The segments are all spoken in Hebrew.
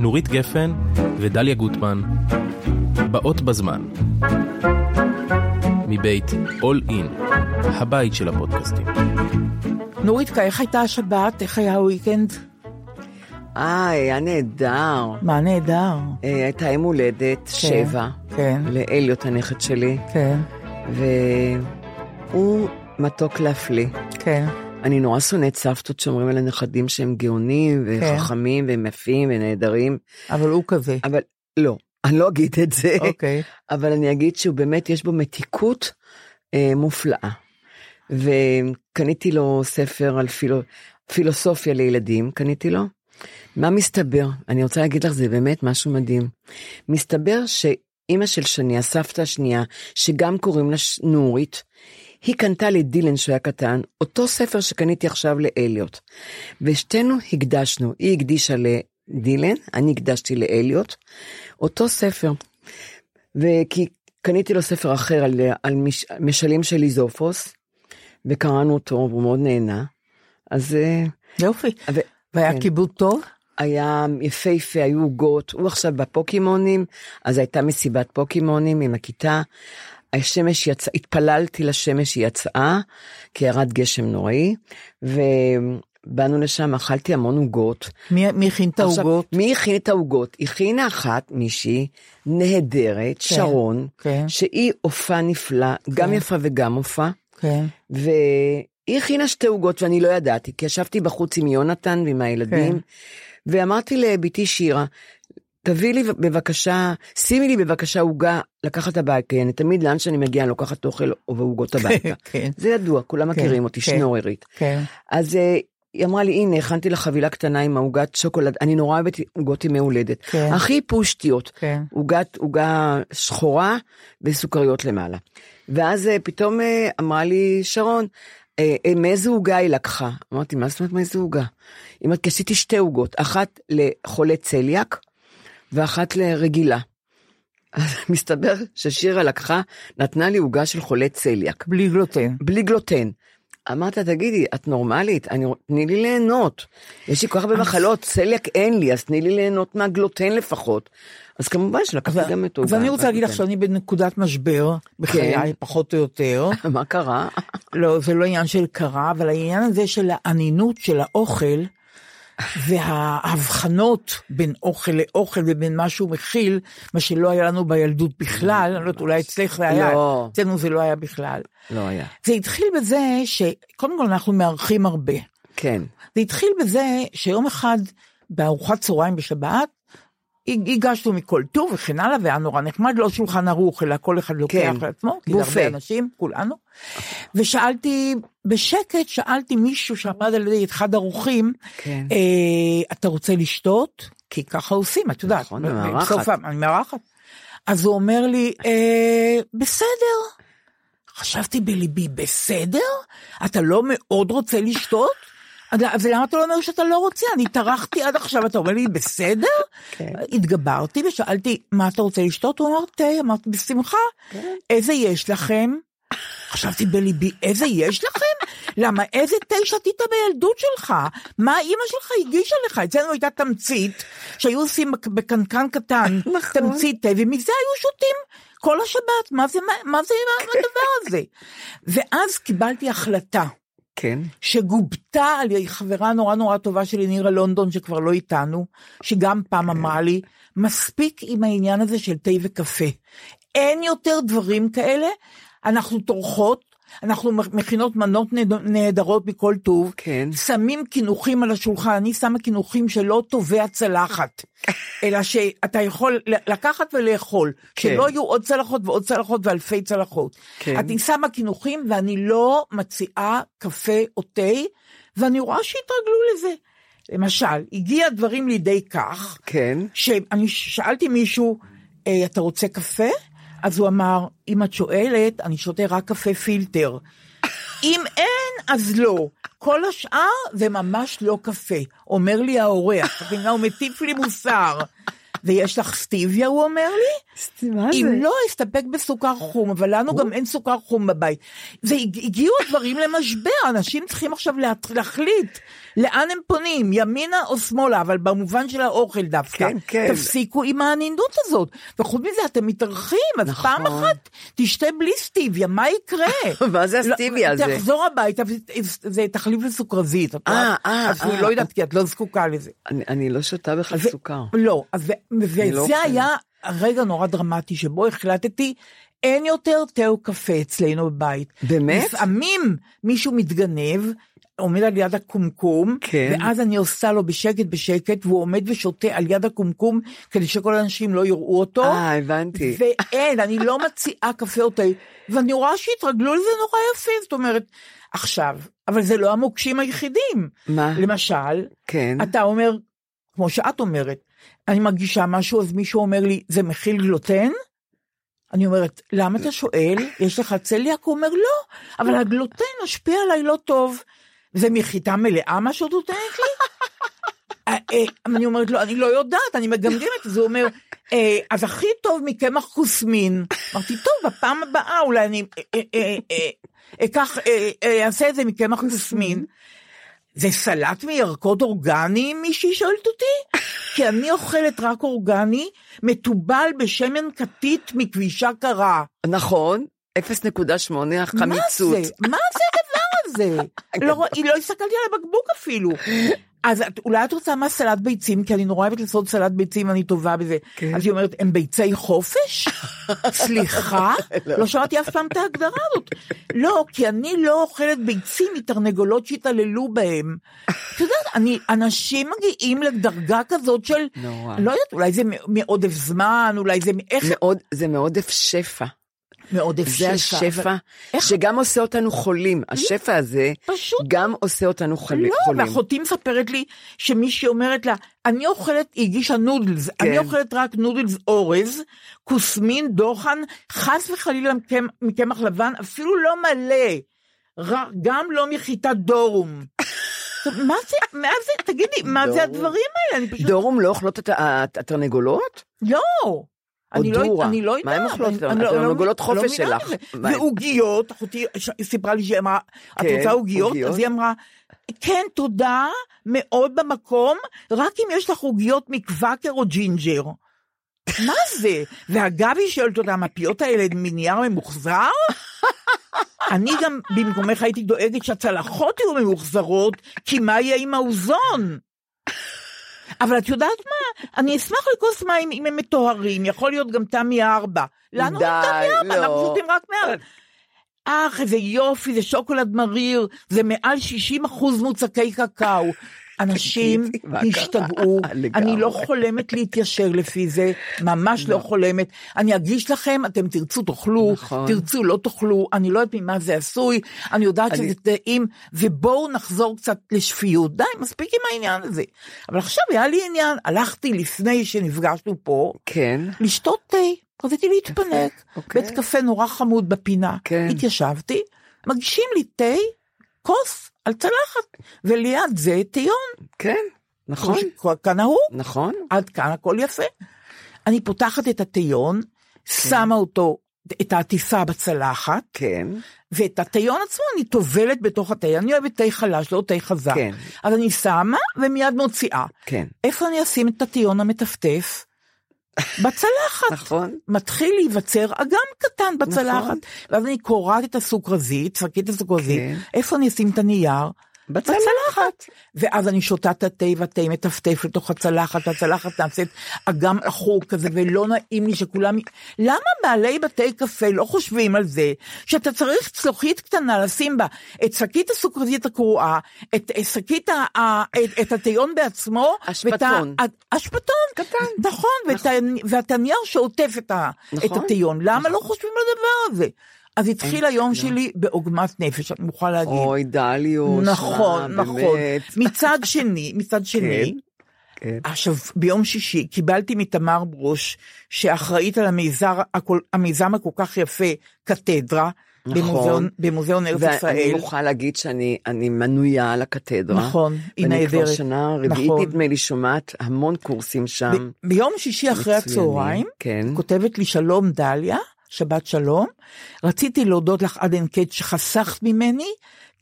נורית גפן ודליה גוטמן, באות בזמן. מבית All In, הבית של הפודקאסטים. נוריתקה, איך הייתה השבת? איך היה הוויקנד? אה, היה נהדר. מה נהדר. אה, הייתה יום הולדת שבע. כן. לאליוט הנכד שלי. כן, והוא מתוק להפליא. כן. אני נורא שונאת סבתות שאומרים על הנכדים שהם גאונים וחכמים והם יפים ונהדרים, אבל הוא כזה. אבל לא, אני לא אגיד את זה, אוקיי. אבל אני אגיד שהוא באמת יש בו מתיקות אה, מופלאה. וקניתי לו ספר על פילו, פילוסופיה לילדים, קניתי לו. מה מסתבר? אני רוצה להגיד לך, זה באמת משהו מדהים. מסתבר שאימא של שני, הסבתא השנייה, שגם קוראים לה נורית, היא קנתה לדילן שהוא היה קטן, אותו ספר שקניתי עכשיו לאליוט. ושתינו הקדשנו, היא הקדישה לדילן, אני הקדשתי לאליוט, אותו ספר. וכי קניתי לו ספר אחר על, על מש, משלים של איזופוס, וקראנו אותו, והוא מאוד נהנה. אז אה, יופי. ו- והיה כן. כיבוד טוב? היה יפהפה, היו עוגות, הוא עכשיו בפוקימונים, אז הייתה מסיבת פוקימונים עם הכיתה. השמש יצאה, התפללתי לשמש, היא יצאה, כי ירד גשם נוראי, ובאנו לשם, אכלתי המון עוגות. מי מי הכין את העוגות? מי הכין את העוגות? הכינה אחת, מישהי, נהדרת, שרון, כן. שהיא הופעה נפלא, גם יפה וגם הופעה. כן. והיא הכינה שתי עוגות ואני לא ידעתי, כי ישבתי בחוץ עם יונתן ועם הילדים, כן. ואמרתי לבתי שירה, תביא לי בבקשה, שימי לי בבקשה עוגה לקחת הביתה, כי אני תמיד לאן שאני מגיעה אני לוקחת אוכל ועוגות הביתה. כן. זה ידוע, כולם כן, מכירים אותי, כן. שנוררית. כן. אז אה, היא אמרה לי, הנה, הכנתי לך חבילה קטנה עם העוגת שוקולד, אני נורא אוהבת עוגות ימי הולדת. כן. הכי פושטיות. כן. עוגת, עוגה שחורה וסוכריות למעלה. ואז אה, פתאום אה, אמרה לי, שרון, מאיזה עוגה היא לקחה? אמרתי, מה זאת אומרת מאיזה עוגה? היא אומרת, כי עשיתי שתי עוגות, אחת לחולה צליאק ואחת לרגילה. אז מסתבר ששירה לקחה, נתנה לי עוגה של חולה צליאק. בלי גלוטן. בלי גלוטן. אמרת, תגידי, את נורמלית? אני, תני לי ליהנות. יש לי כל כך הרבה מחלות, צליאק אין לי, אז תני לי ליהנות מהגלוטן לפחות. אז כמובן שלקחתי גם את עוגה. ואני רוצה להגיד לך שאני בנקודת משבר, בחיי, כן. פחות או יותר. מה קרה? לא, זה לא עניין של קרה, אבל העניין הזה של האנינות של האוכל, וההבחנות בין אוכל לאוכל ובין מה שהוא מכיל, מה שלא היה לנו בילדות בכלל, אני לא יודעת, אולי אצלך זה היה, לא. אצלנו זה לא היה בכלל. לא היה. זה התחיל בזה שקודם כל אנחנו מארחים הרבה. כן. זה התחיל בזה שיום אחד בארוחת צהריים בשבת, הגשנו מכל טוב וכן הלאה, והיה נורא נחמד, לא שולחן ערוך, אלא כל אחד לוקח כן, לעצמו, כי. הרבה אנשים, כולנו. ושאלתי, בשקט שאלתי מישהו שעמד על ידי אחד האורחים, כן. אה, אתה רוצה לשתות? כי ככה עושים, את יודעת. נכון, מארחת. אני מארחת. אז הוא אומר לי, אה, בסדר. חשבתי בליבי, בסדר? אתה לא מאוד רוצה לשתות? אז אז למה אתה לא אומר שאתה לא רוצה? אני טרחתי עד עכשיו, אתה אומר לי, בסדר? כן. התגברתי ושאלתי, מה אתה רוצה לשתות? הוא אמר, תה, אמרתי, בשמחה. כן. איזה יש לכם? חשבתי בליבי, איזה יש לכם? למה, איזה תה שתית בילדות שלך? מה אימא שלך הגישה לך? אצלנו הייתה תמצית, שהיו עושים בק- בקנקן קטן, נכון. תמצית תה, ומזה היו שותים כל השבת. מה זה, מה, מה זה הדבר הזה? ואז קיבלתי החלטה. כן. שגובתה על ידי חברה נורא נורא טובה שלי, נירה לונדון, שכבר לא איתנו, שגם פעם אמרה לי, מספיק עם העניין הזה של תה וקפה. אין יותר דברים כאלה, אנחנו טורחות, אנחנו מכינות מנות נהד- נהדרות מכל טוב, כן. שמים קינוחים על השולחן, אני שמה קינוחים שלא טובע צלחת, אלא שאתה יכול לקחת ולאכול, כן. שלא יהיו עוד צלחות ועוד צלחות ואלפי צלחות. כן. אני שמה קינוחים ואני לא מציעה קפה או תה, ואני רואה שהתרגלו לזה. למשל, הגיע דברים לידי כך, כן. שאני שאלתי מישהו, "אה, אתה רוצה קפה? אז הוא אמר, אם את שואלת, אני שותה רק קפה פילטר. אם אין, אז לא. כל השאר זה ממש לא קפה. אומר לי האורח, הוא מטיף לי מוסר. ויש לך סטיביה, הוא אומר לי? מה אם זה? לא, אסתפק בסוכר חום, אבל לנו גם אין סוכר חום בבית. והגיעו הדברים למשבר, אנשים צריכים עכשיו לה- להחליט לאן הם פונים, ימינה או שמאלה, אבל במובן של האוכל דווקא. כן, כן. תפסיקו עם הענינות הזאת. וחוץ מזה, אתם מתארחים, אז נכון. פעם אחת תשתה בלי סטיביה, מה יקרה? מה זה לא, הסטיביה הזה? תחזור הביתה, זה תחליף לסוכרזית. אה, רואה? אה, אפילו אה, לא יודעת, כי את לא זקוקה לזה. אני, אני לא שותה בכלל סוכר. לא, אז וזה לא. היה רגע נורא דרמטי שבו החלטתי, אין יותר תה או קפה אצלנו בבית. באמת? לפעמים מישהו מתגנב, עומד על יד הקומקום, כן. ואז אני עושה לו בשקט בשקט, והוא עומד ושותה על יד הקומקום, כדי שכל האנשים לא יראו אותו. אה, הבנתי. ואין, אני לא מציעה קפה או תה, ואני רואה שהתרגלו לזה נורא יפה, זאת אומרת, עכשיו, אבל זה לא המוקשים היחידים. מה? למשל, כן. אתה אומר, כמו שאת אומרת, אני מרגישה משהו, אז מישהו אומר לי, זה מכיל גלוטן? אני אומרת, למה אתה שואל? יש לך צליאק? הוא אומר, לא, אבל הגלוטן משפיע עליי לא טוב. זה מחיטה מלאה מה שאת נותנת לי? אה, אה, אני אומרת לו, אני לא יודעת, אני מגמגמת, אז הוא אומר, "אה, אז הכי טוב מקמח כוסמין. אמרתי, טוב, בפעם הבאה אולי אני אקח, אעשה את זה מקמח כוסמין. זה סלט מירקות אורגניים, מישהי שואלת אותי? כי אני אוכלת רק אורגני, מתובל בשמן כתית מכבישה קרה. נכון, 0.8 החמיצות. מה זה? מה זה הזה? לא, לא הסתכלתי על הבקבוק אפילו. אז את, אולי את רוצה מה סלט ביצים, כי אני נורא אוהבת לעשות סלט ביצים, אני טובה בזה. כן. אז היא אומרת, הם ביצי חופש? סליחה? לא שמעתי אף פעם את ההגדרה הזאת. לא, כי אני לא אוכלת ביצים מתרנגולות שהתעללו בהם. את יודעת, אני, אנשים מגיעים לדרגה כזאת של, נורא. לא יודעת, אולי זה מעודף זמן, אולי זה, איך, מאוד, זה מעודף שפע. מעודף שפע. זה השפע אבל- איך- שגם עושה אותנו חולים. השפע הזה פשוט. גם עושה אותנו חול- לא, חולים. ואחותי מספרת לי שמישהי אומרת לה, אני אוכלת, היא הגישה noodles, כן. אני אוכלת רק noodles אורז, כוסמין, דוחן, חס וחלילה מקמ- מקמח לבן, אפילו לא מלא, ר- גם לא מחיטת דורום. מה זה, מה זה, תגידי, מה זה. הדברים האלה? דורום לא אוכלות את התרנגולות? לא. אני לא. אני לא יודעת. מה הן אוכלות? אני- אני לא- לא- חופש לא מבינה שלך. ועוגיות, אחותי סיפרה לי שהיא אמרה, את כן, רוצה עוגיות? עוגיות. אז היא אמרה, כן, תודה, מאוד במקום, רק אם יש לך עוגיות מקוואקר או ג'ינג'ר. מה זה? ואגב, היא שואלת אותה, המפיות האלה מנייר ממוחזר? אני גם במקומך הייתי דואגת שהצלחות יהיו ממוחזרות, כי מה יהיה עם האוזון? אבל את יודעת מה? אני אשמח לכוס מים אם הם מטוהרים, יכול להיות גם תמי ארבע. לנו די, אין תמי ארבע, לא. אנחנו שותים רק מארבע. אך, איזה יופי, זה שוקולד מריר, זה מעל 60 אחוז מוצקי קקאו. אנשים? השתגעו. אני לא חולמת להתיישר לפי זה, ממש לא חולמת. אני אגיש לכם, אתם תרצו תאכלו, נכון. תרצו לא תאכלו, אני לא יודעת ממה זה עשוי, אני יודעת שזה טעים, ובואו נחזור קצת לשפיות. די, מספיק עם העניין הזה. אבל עכשיו היה לי עניין, הלכתי לפני שנפגשנו פה, כן. לשתות תה. רציתי להתפנק. אוקיי. בית קפה נורא חמוד בפינה. כן. התיישבתי, מגישים לי תה, כוס על צלחת, וליד זה טיון. כן, נכון, כנהוג. נכון. עד כאן הכל יפה. אני פותחת את הטיון, שמה אותו, את העטיפה בצלחת, כן, ואת הטיון עצמו אני טובלת בתוך התה, אני אוהבת תה חלש, לא תה חזק. כן. אז אני שמה ומיד מוציאה. כן. איפה אני אשים את הטיון המטפטף? בצלחת. נכון. מתחיל להיווצר אגם קטן בצלחת. נכון. ואז אני קורעת את הסוכרזית, שקית הסוכרזית, כן. איפה אני אשים את הנייר? בצלחת. ואז אני שותה את התה והתה מטפטף לתוך הצלחת, הצלחת נעשית אגם עכור כזה, ולא נעים לי שכולם... למה בעלי בתי קפה לא חושבים על זה, שאתה צריך צלוחית קטנה לשים בה את שקית הסוכרזית הקרועה, את שקית, ה- את- את הטיון בעצמו, אשפתון. ואת אשפתון, קטן. נכון, ה- ואת הנייר שעוטף את ה- את נכון. הטיון, למה לא חושבים על הדבר הזה? אז התחיל היום. שלי בעוגמת נפש, אני מוכרחה להגיד. אוי, דליוש. נכון, מה, נכון. באמת. מצד שני, מצד שני, כן. עכשיו, ביום שישי קיבלתי מתמר ברוש, שאחראית על המיזם, הכל, המיזם הכל כך יפה, קתדרה, נכון. במוזיאון, במוזיאון ארץ ואני ישראל. מוכרחה להגיד שאני אני מנויה על הקתדרה. נכון, היא ואני כבר נהדרת. שנה רביעית נכון. נדמה לי שומעת המון קורסים שם. ב- ביום שישי אחרי מצוינים, הצהריים, כן. כותבת לי שלום דליה, שבת שלום, רציתי להודות לך עד אין קץ שחסכת ממני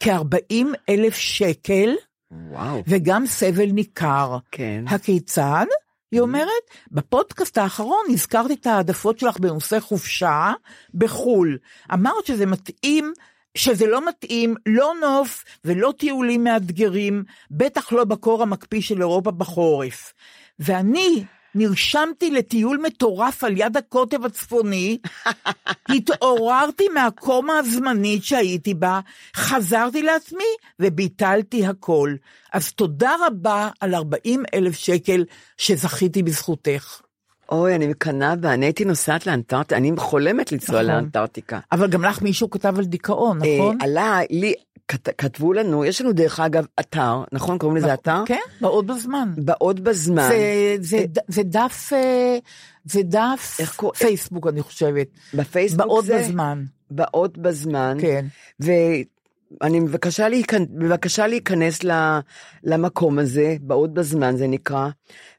כ-40 אלף שקל, וואו. וגם סבל ניכר. כן. הכיצד? היא אומרת, בפודקאסט האחרון הזכרת את העדפות שלך בנושא חופשה בחו"ל. אמרת שזה מתאים, שזה לא מתאים, לא נוף ולא טיולים מאתגרים, בטח לא בקור המקפיא של אירופה בחורף. ואני נרשמתי לטיול מטורף על יד הקוטב הצפוני, התעוררתי מהקומה הזמנית שהייתי בה, חזרתי לעצמי וביטלתי הכל. אז תודה רבה על 40 אלף שקל שזכיתי בזכותך. אוי, אני מקנאה בה, אני הייתי נוסעת לאנטארקטיקה, אני חולמת לנסוע נכון. לאנטארקטיקה. אבל גם לך מישהו כתב על דיכאון, נכון? אה, עלה לי, כת- כתבו לנו, יש לנו דרך אגב אתר, נכון? קוראים לזה אתר? כן, בעוד בזמן. בעוד בזמן. זה, זה, זה דף, אה, זה דף איך קורא- פייסבוק, אני חושבת. בפייסבוק בעוד זה? בזמן. בעוד בזמן. כן. ואני מבקשה, להיכנ... בבקשה להיכנס ל... למקום הזה, בעוד בזמן זה נקרא,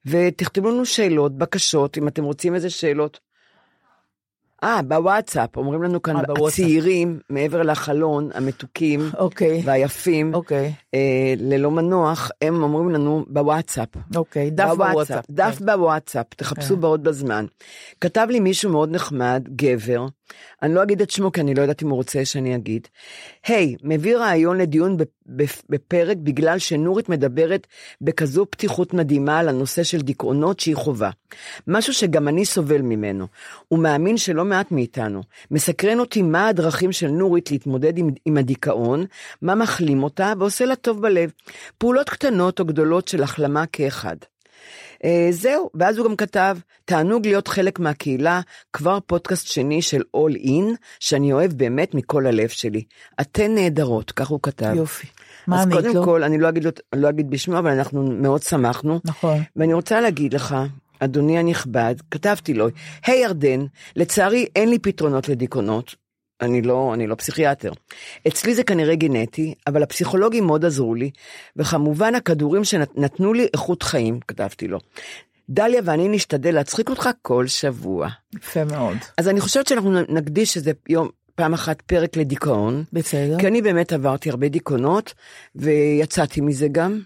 ותכתבו לנו שאלות, בקשות, אם אתם רוצים איזה שאלות. אה, בוואטסאפ, אומרים לנו כאן, אה, בוואטסאפ. הצעירים, מעבר לחלון, המתוקים אוקיי. והיפים, אוקיי, אה, ללא מנוח, הם אומרים לנו בוואטסאפ. אוקיי, דף בוואטסאפ. דף כן. בוואטסאפ, תחפשו כן. בעוד בזמן. כתב לי מישהו מאוד נחמד, גבר, אני לא אגיד את שמו כי אני לא יודעת אם הוא רוצה שאני אגיד. היי, מביא רעיון לדיון בפ- בפ- בפרק בגלל שנורית מדברת בכזו פתיחות מדהימה על הנושא של דיכאונות שהיא חווה. משהו שגם אני סובל ממנו. הוא מאמין שלא מעט מאיתנו. מסקרן אותי מה הדרכים של נורית להתמודד עם, עם הדיכאון, מה מחלים אותה ועושה לה טוב בלב. פעולות קטנות או גדולות של החלמה כאחד. אה, זהו, ואז הוא גם כתב, תענוג להיות חלק מהקהילה, כבר פודקאסט שני של All In, שאני אוהב באמת מכל הלב שלי. אתן נהדרות, כך הוא כתב. יופי. מה אז ענית קודם לו? כל, אני לא אגיד, לא אגיד בשמו, אבל אנחנו מאוד שמחנו. נכון. ואני רוצה להגיד לך, אדוני הנכבד, כתבתי לו, היי ירדן, לצערי אין לי פתרונות לדיכאונות. אני לא, אני לא פסיכיאטר. אצלי זה כנראה גנטי, אבל הפסיכולוגים מאוד עזרו לי, וכמובן הכדורים שנתנו לי איכות חיים, כתבתי לו. דליה ואני נשתדל להצחיק אותך כל שבוע. יפה מאוד. אז אני חושבת שאנחנו נקדיש איזה יום, פעם אחת פרק לדיכאון. בסדר. כי אני באמת עברתי הרבה דיכאונות, ויצאתי מזה גם,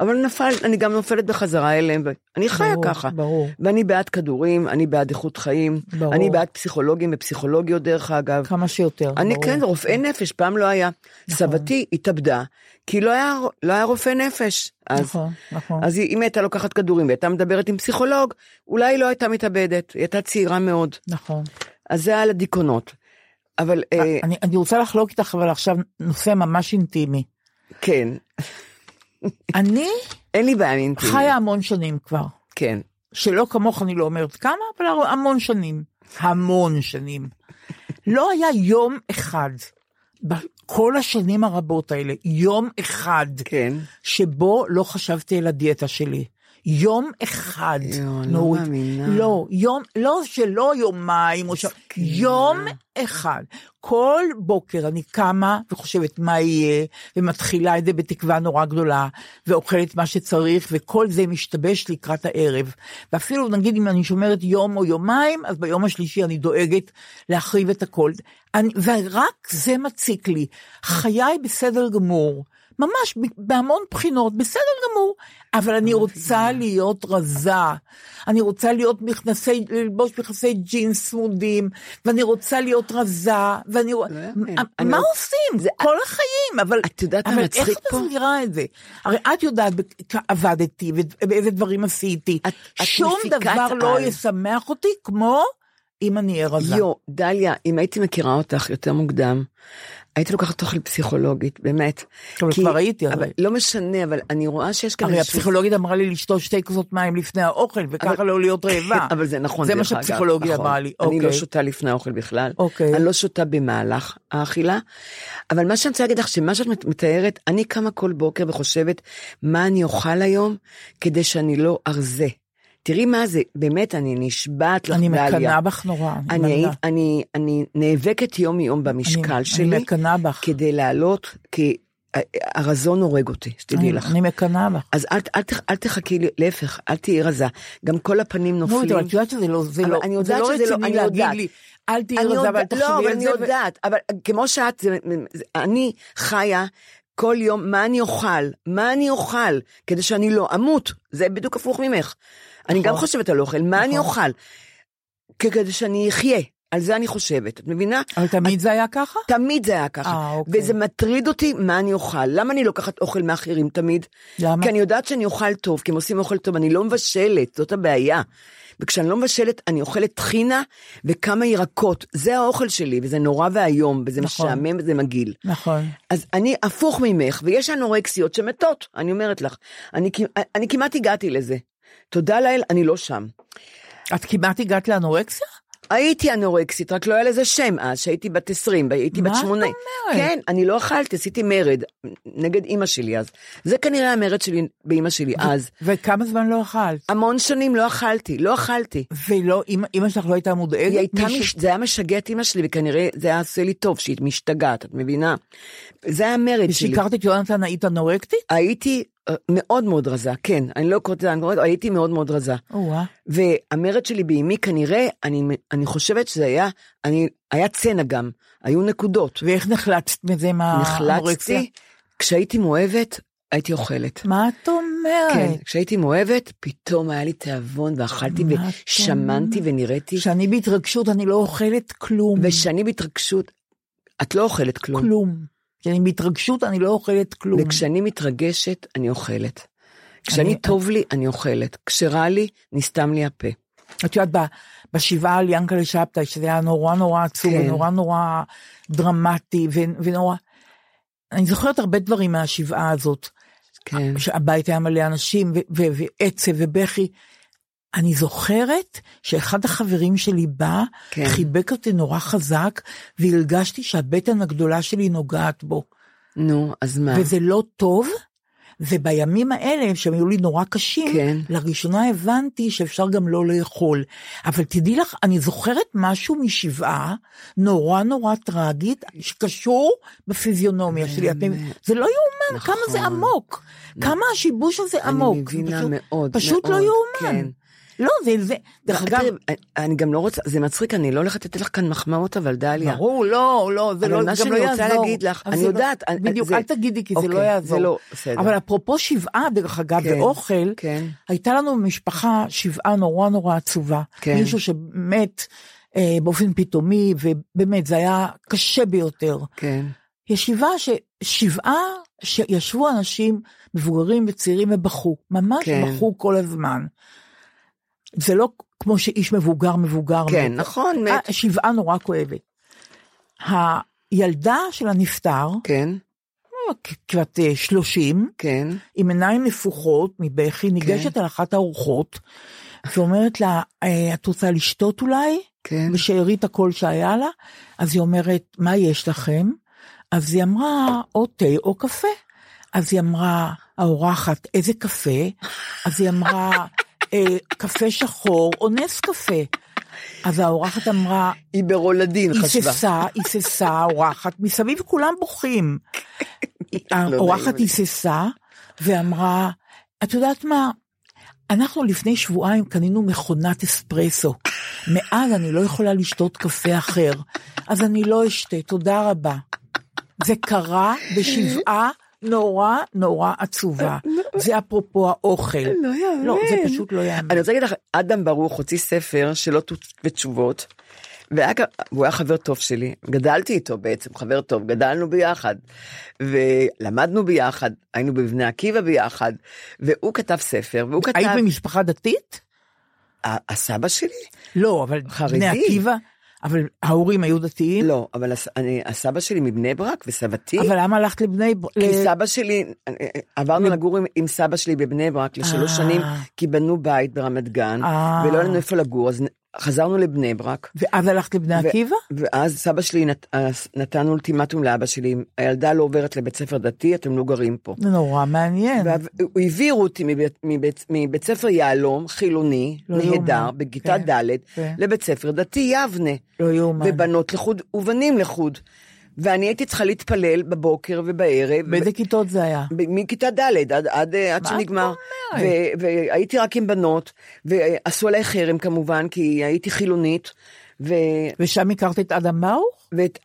אבל נפל, אני גם נופלת בחזרה אליהם, ואני חיה ברור, ככה. ברור. ואני בעד כדורים, אני בעד איכות חיים, ברור. אני בעד פסיכולוגים ופסיכולוגיות דרך אגב. כמה שיותר. אני ברור. כן, רופאי נפש, פעם לא היה. סבתי התאבדה, כי לא היה, לא היה רופא נפש. אז, נכון, נכון. אז היא- אם הייתה לוקחת כדורים והייתה מדברת עם פסיכולוג, אולי היא לא הייתה מתאבדת, היא הייתה צעירה מאוד. נכון. אז זה על הדיכאונות. אבל אה, אני, אני רוצה לחלוק איתך אבל עכשיו נושא ממש אינטימי. כן, אני אין לי בעיה עם אינטימיות. חיה המון שנים כבר. כן. שלא כמוך אני לא אומרת כמה, אבל המון שנים. המון שנים. לא היה יום אחד, בכל השנים הרבות האלה, יום אחד, כן. שבו לא חשבתי על הדיאטה שלי. יום אחד, אני לא נורית. מאמינה. לא, יום, לא שלא יומיים או ש... יום אחד. כל בוקר אני קמה וחושבת מה יהיה, ומתחילה את זה בתקווה נורא גדולה, ואוכלת מה שצריך, וכל זה משתבש לקראת הערב. ואפילו נגיד אם אני שומרת יום או יומיים, אז ביום השלישי אני דואגת להחריב את הכל. אני, ורק זה מציק לי. חיי בסדר גמור. ממש בהמון בחינות, בסדר גמור, אבל אני רוצה להיות רזה, אני רוצה להיות מכנסי, ללבוש מכנסי ג'ינס צמודים, ואני רוצה להיות רזה, ואני... יאמן. מה עושים? כל החיים, אבל... את יודעת מה אבל איך? את מסבירה את זה? הרי את יודעת עבדתי ובאיזה דברים עשיתי. שום דבר לא. ישמח אותי כמו אם אני אהיה רזה. יו, דליה, אם הייתי מכירה אותך יותר מוקדם, הייתי לוקחת אוכל פסיכולוגית, באמת. אבל כי- כבר הייתי. אבל לא משנה, אבל אני רואה שיש כאן הרי איזשהו- הפסיכולוגית אמרה לי לשתות שתי כוסות מים לפני האוכל, וככה אבל- לא להיות רעבה. אבל זה נכון, זה מה שהפסיכולוגיה נכון. אמרה לי. אני לא אוקיי. שותה לפני האוכל בכלל. אוקיי. אני לא שותה במהלך האכילה. אבל מה שאני רוצה להגיד לך, שמה שאת מת- מתארת, אני קמה כל בוקר וחושבת, מה אני אוכל היום כדי שאני לא ארזה. תראי מה זה, באמת, אני נשבעת לך, אני דליה. מקנאה בך נורא. אני. היית- אני, אני נאבקת יום יום במשקל אני- שלי. אני מקנאה בך. כדי לעלות, כי הרזון הורג אותי, שתדעי אני- לך. אני מקנאה בך. אז אל, אל, תח- אל תחכי, להפך, אל תהיי רזה. גם כל הפנים נו, נופלים. אבל את יודעת שזה לא, זה אבל לא, אני יודעת לא שזה לא- אני יודעת. לי, אל תהיי אני רזה ואל לא, תחשבי אבל על אני זה. ו- יודעת, אבל כמו שאת, אני חיה כל יום, מה אני אוכל? מה אני אוכל? כדי שאני לא אמות. זה בדיוק הפוך ממך. אני גם נכון. חושבת על אוכל, מה אני נכון. אוכל? כדי שאני אחיה. על זה אני חושבת, את מבינה? אבל תמיד זה היה ככה? תמיד זה היה ככה. אה, אוקיי. וזה מטריד אותי מה אני אוכל. למה אני לוקחת אוכל מאחרים תמיד? למה? כי אני יודעת שאני אוכל טוב, כי הם עושים אוכל טוב, אני לא מבשלת, זאת הבעיה. וכשאני לא מבשלת, אני אוכלת טחינה וכמה ירקות. זה האוכל שלי, וזה נורא ואיום, וזה נכון. משעמם וזה מגעיל. נכון. אז אני הפוך ממך, ויש אנורקסיות שמתות, אני אומרת לך. אני, אני כמעט הגעתי לזה. תודה לאל, אני לא שם. את כמעט הגעת לאנורקסיה? הייתי אנורקסית, רק לא היה לזה שם אז, שהייתי בת 20, הייתי מה בת את 8. אומרת? כן, אני לא אכלתי, עשיתי מרד נגד אימא שלי אז. זה כנראה המרד שלי באימא שלי אז. וכמה זמן לא אכלת? המון שנים לא אכלתי, לא אכלתי. ולא, אמא שלך לא הייתה מודאגת? היא הייתה, מש... זה היה משגע את אימא שלי, וכנראה זה היה עושה לי טוב שהיא משתגעת, את מבינה? זה היה המרד שלי. ושיקרת את יונתן, היית אנורקטית? הייתי מאוד מאוד רזה, כן, אני לא קוראת לזה אנורקטית, הייתי מאוד מאוד רזה. או-אה. והמרד שלי באימי כנראה, אני, אני חושבת שזה היה, אני, היה צנע גם, היו נקודות. ואיך נחלצת מזה מהאנורקסיה? נחלצתי, כשהייתי מאוהבת, הייתי אוכלת. מה את אומרת? כן, כשהייתי מאוהבת, פתאום היה לי תיאבון ואכלתי מה את ושמנתי ונראיתי, כשאני בהתרגשות אני לא אוכלת כלום. ושאני בהתרגשות, את לא אוכלת כלום. כלום. כשאני בהתרגשות אני לא אוכלת כלום. וכשאני מתרגשת, אני אוכלת. כשאני אני- טוב לי, אני אוכלת. כשרע לי, נסתם לי הפה. את יודעת, בשבעה על ינקלה שבתאי, שזה היה נורא נורא עצוב, כן. ונורא נורא דרמטי, ונורא... אני זוכרת הרבה דברים מהשבעה הזאת. כן. שהבית היה מלא אנשים, ועצב ובכי. אני זוכרת שאחד החברים שלי בא, כן. חיבק אותי נורא חזק, והרגשתי שהבטן הגדולה שלי נוגעת בו. נו, אז מה? וזה לא טוב, ובימים האלה, שהם היו לי נורא קשים, כן. לראשונה הבנתי שאפשר גם לא לאכול. אבל תדעי לך, אני זוכרת משהו משבעה, נורא נורא טרגית, שקשור בפיזיונומיה שלי. את מבינה? זה לא יאומן, נכון. כמה זה עמוק. כמה השיבוש הזה עמוק. אני מבינה פשוט- מאוד, פשוט לא מאוד, יאומן. כן. לא, זה, זה, דרך אגב, תראי, אני גם לא רוצה, זה מצחיק, אני לא הולכת לתת לך כאן מחמאות, אבל דליה. ברור, לא, לא, זה לא, מה גם שאני לא רוצה יעזור. להגיד לך, אני זה יודעת, לא, אני- בדיוק, זה- אל תגידי, כי זה אוקיי, לא זה יעזור. לא. אבל אפרופו שבעה, דרך אגב, כן, ואוכל, כן. הייתה לנו במשפחה שבעה נורא נורא עצובה. כן. מישהו שמת אה, באופן פתאומי, ובאמת, זה היה קשה ביותר. כן. ישיבה ששבעה, שישבו אנשים מבוגרים וצעירים ובכו, ממש כן. בכו כל הזמן. זה לא כמו שאיש מבוגר מבוגר כן, מת. נכון, אה, מת. שבעה נורא כואבת. הילדה של הנפטר, כן, כ- כבת אה, 30, כן, עם עיניים נפוחות מבכי, ניגשת על אחת הארוחות, ואומרת לה, "אה, את רוצה לשתות אולי? כן. בשארית הקול שהיה לה? אז היא אומרת, מה יש לכם? אז היא אמרה, או תה או קפה. אז היא אמרה, האורחת, איזה קפה? אז היא אמרה, אה, קפה שחור או נס קפה. אז האורחת אמרה, היא ברולדין חשבה. היססה, היססה האורחת, מסביב כולם בוכים. האורחת נעים לי. היססה ואמרה, את יודעת מה, אנחנו לפני שבועיים קנינו מכונת אספרסו. מאז אני לא יכולה לשתות קפה אחר, אז אני לא אשתה, תודה רבה. זה קרה בשבעה נורא נורא עצובה. זה אפרופו האוכל. לא יאמן. לא, זה פשוט לא יאמן. אני רוצה להגיד לך, אדם ברוך הוציא ספר והיה, כ- והוא היה חבר טוב שלי, גדלתי איתו בעצם, חבר טוב, גדלנו ביחד, ולמדנו ביחד, היינו בבני עקיבא ביחד, והוא כתב ספר, והוא כתב, היית במשפחה דתית? הסבא שלי? לא, אבל חרדי. בני עקיבא, אבל ההורים היו דתיים? לא, אבל הס- אני, הסבא שלי מבני ברק וסבתי, אבל למה הלכת לבני ברק? כי סבא שלי, אה, עברנו לגור עם, עם סבא שלי בבני ברק לשלוש אה. שנים, כי בנו בית ברמת גן, אה. ולא היה לנו איפה לגור, אז חזרנו לבני ברק. ואז הלכת לבני עקיבא? ואז סבא שלי נת, אז נתן אולטימטום לאבא שלי, הילדה לא עוברת לבית ספר דתי, אתם לא גרים פה. זה נורא מעניין. והעבירו אותי מבית, מבית, מבית ספר יהלום, חילוני, לא נהדר. בכיתה כן, ד', כן. לבית ספר דתי יבנה. לא יאומן. ובנות לחוד ובנים לחוד. ואני הייתי צריכה להתפלל בבוקר ובערב. באיזה כיתות זה היה? מכיתה ד' עד, עד, עד מה שנגמר. את אומרת? ו- והייתי רק עם בנות, ועשו עליי חרם כמובן, כי הייתי חילונית. ו... ושם הכרת את אדם ברוך? ואת...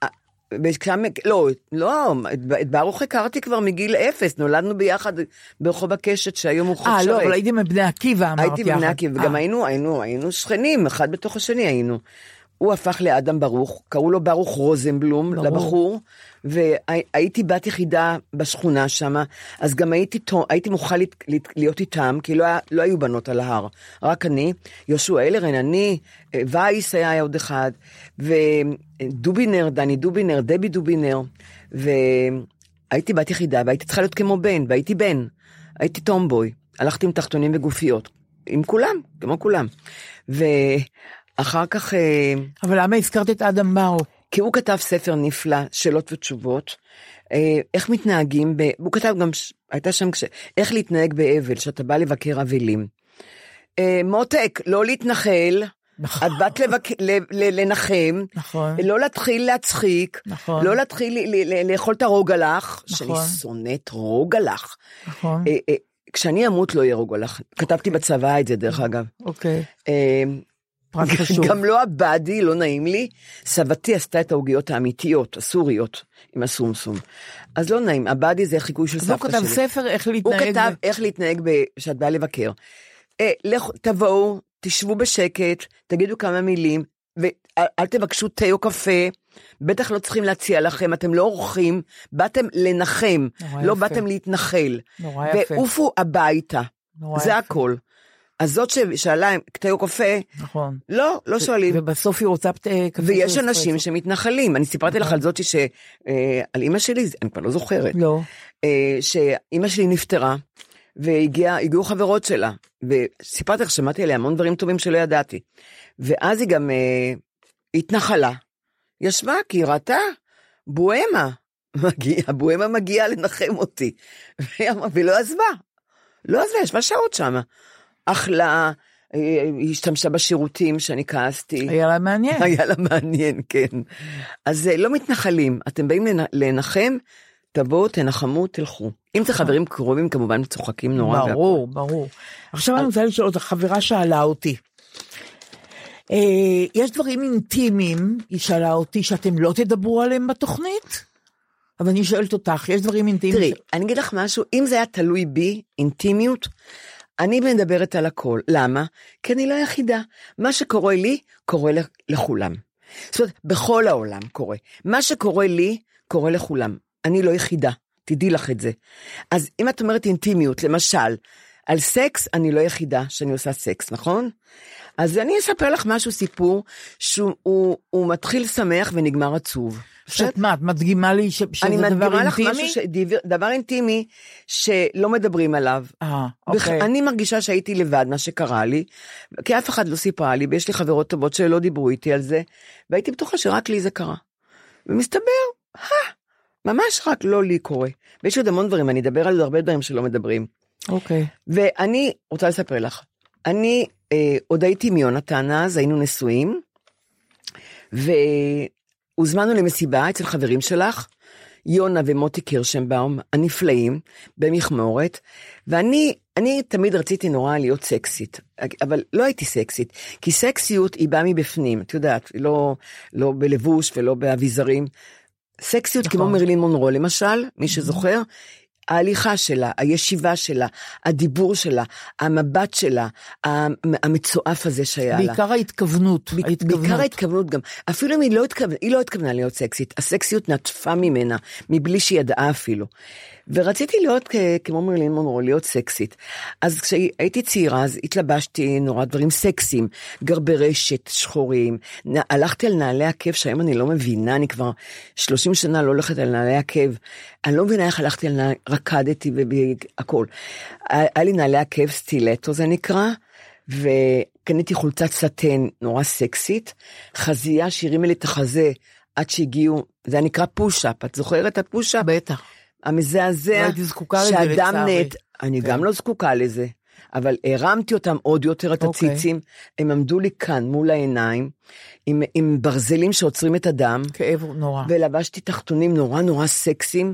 ושם, לא, לא, את, את ברוך הכרתי כבר מגיל אפס, נולדנו ביחד ברחוב הקשת שהיום הוא חוף אה. לא, אבל הייתי מבני עקיבא, אמרת הייתי בבני יחד. עקיבא, אה. וגם היינו, היינו, היינו שכנים, אחד בתוך השני היינו. הוא הפך לאדם ברוך, קראו לו ברוך רוזנבלום, ברור. לבחור, והייתי בת יחידה בשכונה שם, אז גם הייתי, הייתי מוכרחה להת- להיות איתם, כי לא, היה- לא היו בנות על ההר, רק אני, יהושע אלרן, אני, אה, וייס היה עוד אחד, ודובינר, דני דובינר, דבי דובינר, והייתי בת יחידה, והייתי צריכה להיות כמו בן, והייתי בן, הייתי טומבוי, הלכתי עם תחתונים וגופיות, עם כולם, כמו כולם. ואחר כך, אה, אבל למה הזכרת את אדם ברוך? כי הוא כתב ספר נפלא, שאלות ותשובות, אה, איך מתנהגים, ב... הוא כתב גם, ש- הייתה שם, כש... איך להתנהג באבל, שאתה בא לבקר אבלים. אה, מותק, לא להתנחל, נכון. את באת לבק... ל... ל... לנחם, נכון. לא להתחיל להצחיק, נכון. לא להתחיל ל... ל... לאכול את הרוגלח, שאני נכון. שונאת רוגלח. נכון. אה, אה, כשאני אמות לא יהיה רוגלח, כתבתי בצבא את זה דרך אגב. אוקיי. פרט חשוב. גם לא הבאדי, לא נעים לי. סבתי עשתה את העוגיות האמיתיות, הסוריות, עם הסומסום. אז לא נעים, הבאדי זה חיקוי של אז הוא סבתא כתב שלי. ספר איך הוא להתנהג. כתב ב- איך להתנהג ב- כשאת באה לבקר. אה, תבואו, תשבו בשקט, תגידו כמה מילים, ואל אל תבקשו תה או קפה. בטח לא צריכים להציע לכם, אתם לא אורחים, באתם לנחם, לא יפה. באתם להתנחל. נורא יפה. ועופו הביתה, זה יפה. הכל. אז זאת ששאלה אם תה או קפה, נכון. לא, לא שואלים. ובסוף היא רוצה פת- קפה ויש אנשים. שמתנחלים. אני סיפרתי לך על זאתי ש... אה, על אימא שלי, אני כבר לא זוכרת. לא. אה, שאימא שלי נפטרה, והגיעו חברות שלה, וסיפרתי לך, שמעתי עליה המון דברים טובים שלא ידעתי. ואז היא גם אה, התנחלה, ישבה, כי היא ראתה, בוהמה, מגיע, הבוהמה מגיעה לנחם אותי, והיא ולא עזבה, לא עזבה, ישבה שעות שמה. אכלה, אה, היא השתמשה בשירותים שאני כעסתי. היה לה מעניין. היה לה מעניין, כן. אז אה, לא מתנחלים, אתם באים לנ- לנחם, תבואו, תנחמו, תלכו. אם זה חברים קרובים, כמובן צוחקים נורא. והכל. ברור, ברור. עכשיו אני רוצה לשאול אותך, חברה שאלה אותי. אה, יש דברים אינטימיים, היא שאלה אותי, שאתם לא תדברו עליהם בתוכנית? אבל אני שואלת אותך, יש דברים אינטימיים? תראי, ש- אני אגיד לך משהו, אם זה היה תלוי בי, אינטימיות, אני מדברת על הכל. למה? כי אני לא היחידה. מה שקורה לי, קורה לכ- לכולם. זאת אומרת, בכל העולם קורה. מה שקורה לי, קורה לכולם. אני לא יחידה, תדעי לך את זה. אז אם את אומרת אינטימיות, למשל, על סקס, אני לא יחידה שאני עושה סקס, נכון? אז אני אספר לך משהו, סיפור, שהוא הוא, הוא מתחיל שמח ונגמר עצוב. שאת מה, את מדגימה לי ש- שזה אני דבר מדגימה לך אינטימי? משהו, ש... דבר, דבר אינטימי שלא מדברים עליו. אה, אוקיי. אני מרגישה שהייתי לבד, מה שקרה לי, כי אף אחד לא סיפרה לי, ויש לי חברות טובות שלא דיברו איתי על זה, והייתי בטוחה שרק לי זה קרה. ומסתבר, ממש רק לא לי קורה. ויש עוד המון דברים, אני אדבר על עוד הרבה דברים שלא מדברים. אוקיי. ואני רוצה לספר לך, אני אה, עוד הייתי עם יונתן אז, היינו נשואים, והוזמנו למסיבה אצל חברים שלך, יונה ומוטי קירשנבאום, הנפלאים, במכמורת, ואני אני תמיד רציתי נורא להיות סקסית, אבל לא הייתי סקסית, כי סקסיות היא באה מבפנים, את יודעת, לא, לא בלבוש ולא באביזרים. סקסיות נכון. כמו מרילין מונרו למשל, מי שזוכר, ההליכה שלה, הישיבה שלה, הדיבור שלה, המבט שלה, המצועף הזה שהיה לה. בעיקר ההתכוונות. ב- ההתכוונות. בעיקר ההתכוונות גם. אפילו אם היא לא התכוונה, היא לא התכוונה להיות סקסית, הסקסיות נטפה ממנה, מבלי שהיא ידעה אפילו. ורציתי להיות כמו מרלין מונרו, להיות סקסית. אז כשהייתי צעירה, אז התלבשתי נורא דברים סקסיים, גרבי רשת שחורים, הלכתי על נעלי עקב שהיום אני לא מבינה, אני כבר 30 שנה לא הולכת על נעלי עקב. אני לא מבינה איך הלכתי על נעלי, רקדתי והכל. היה לי נעלי עקב סטילטו זה נקרא, וקניתי חולצת סטן נורא סקסית, חזייה שהרימה לי את החזה עד שהגיעו, זה נקרא פוש-אפ, את זוכרת את הפוש-אפ? בטח. המזעזע, לא שאדם נט, אני כן. גם לא זקוקה לזה, אבל הרמתי אותם עוד יותר, את אוקיי. הציצים, הם עמדו לי כאן מול העיניים, עם, עם ברזלים שעוצרים את הדם. כאב נורא. ולבשתי תחתונים נורא נורא סקסיים.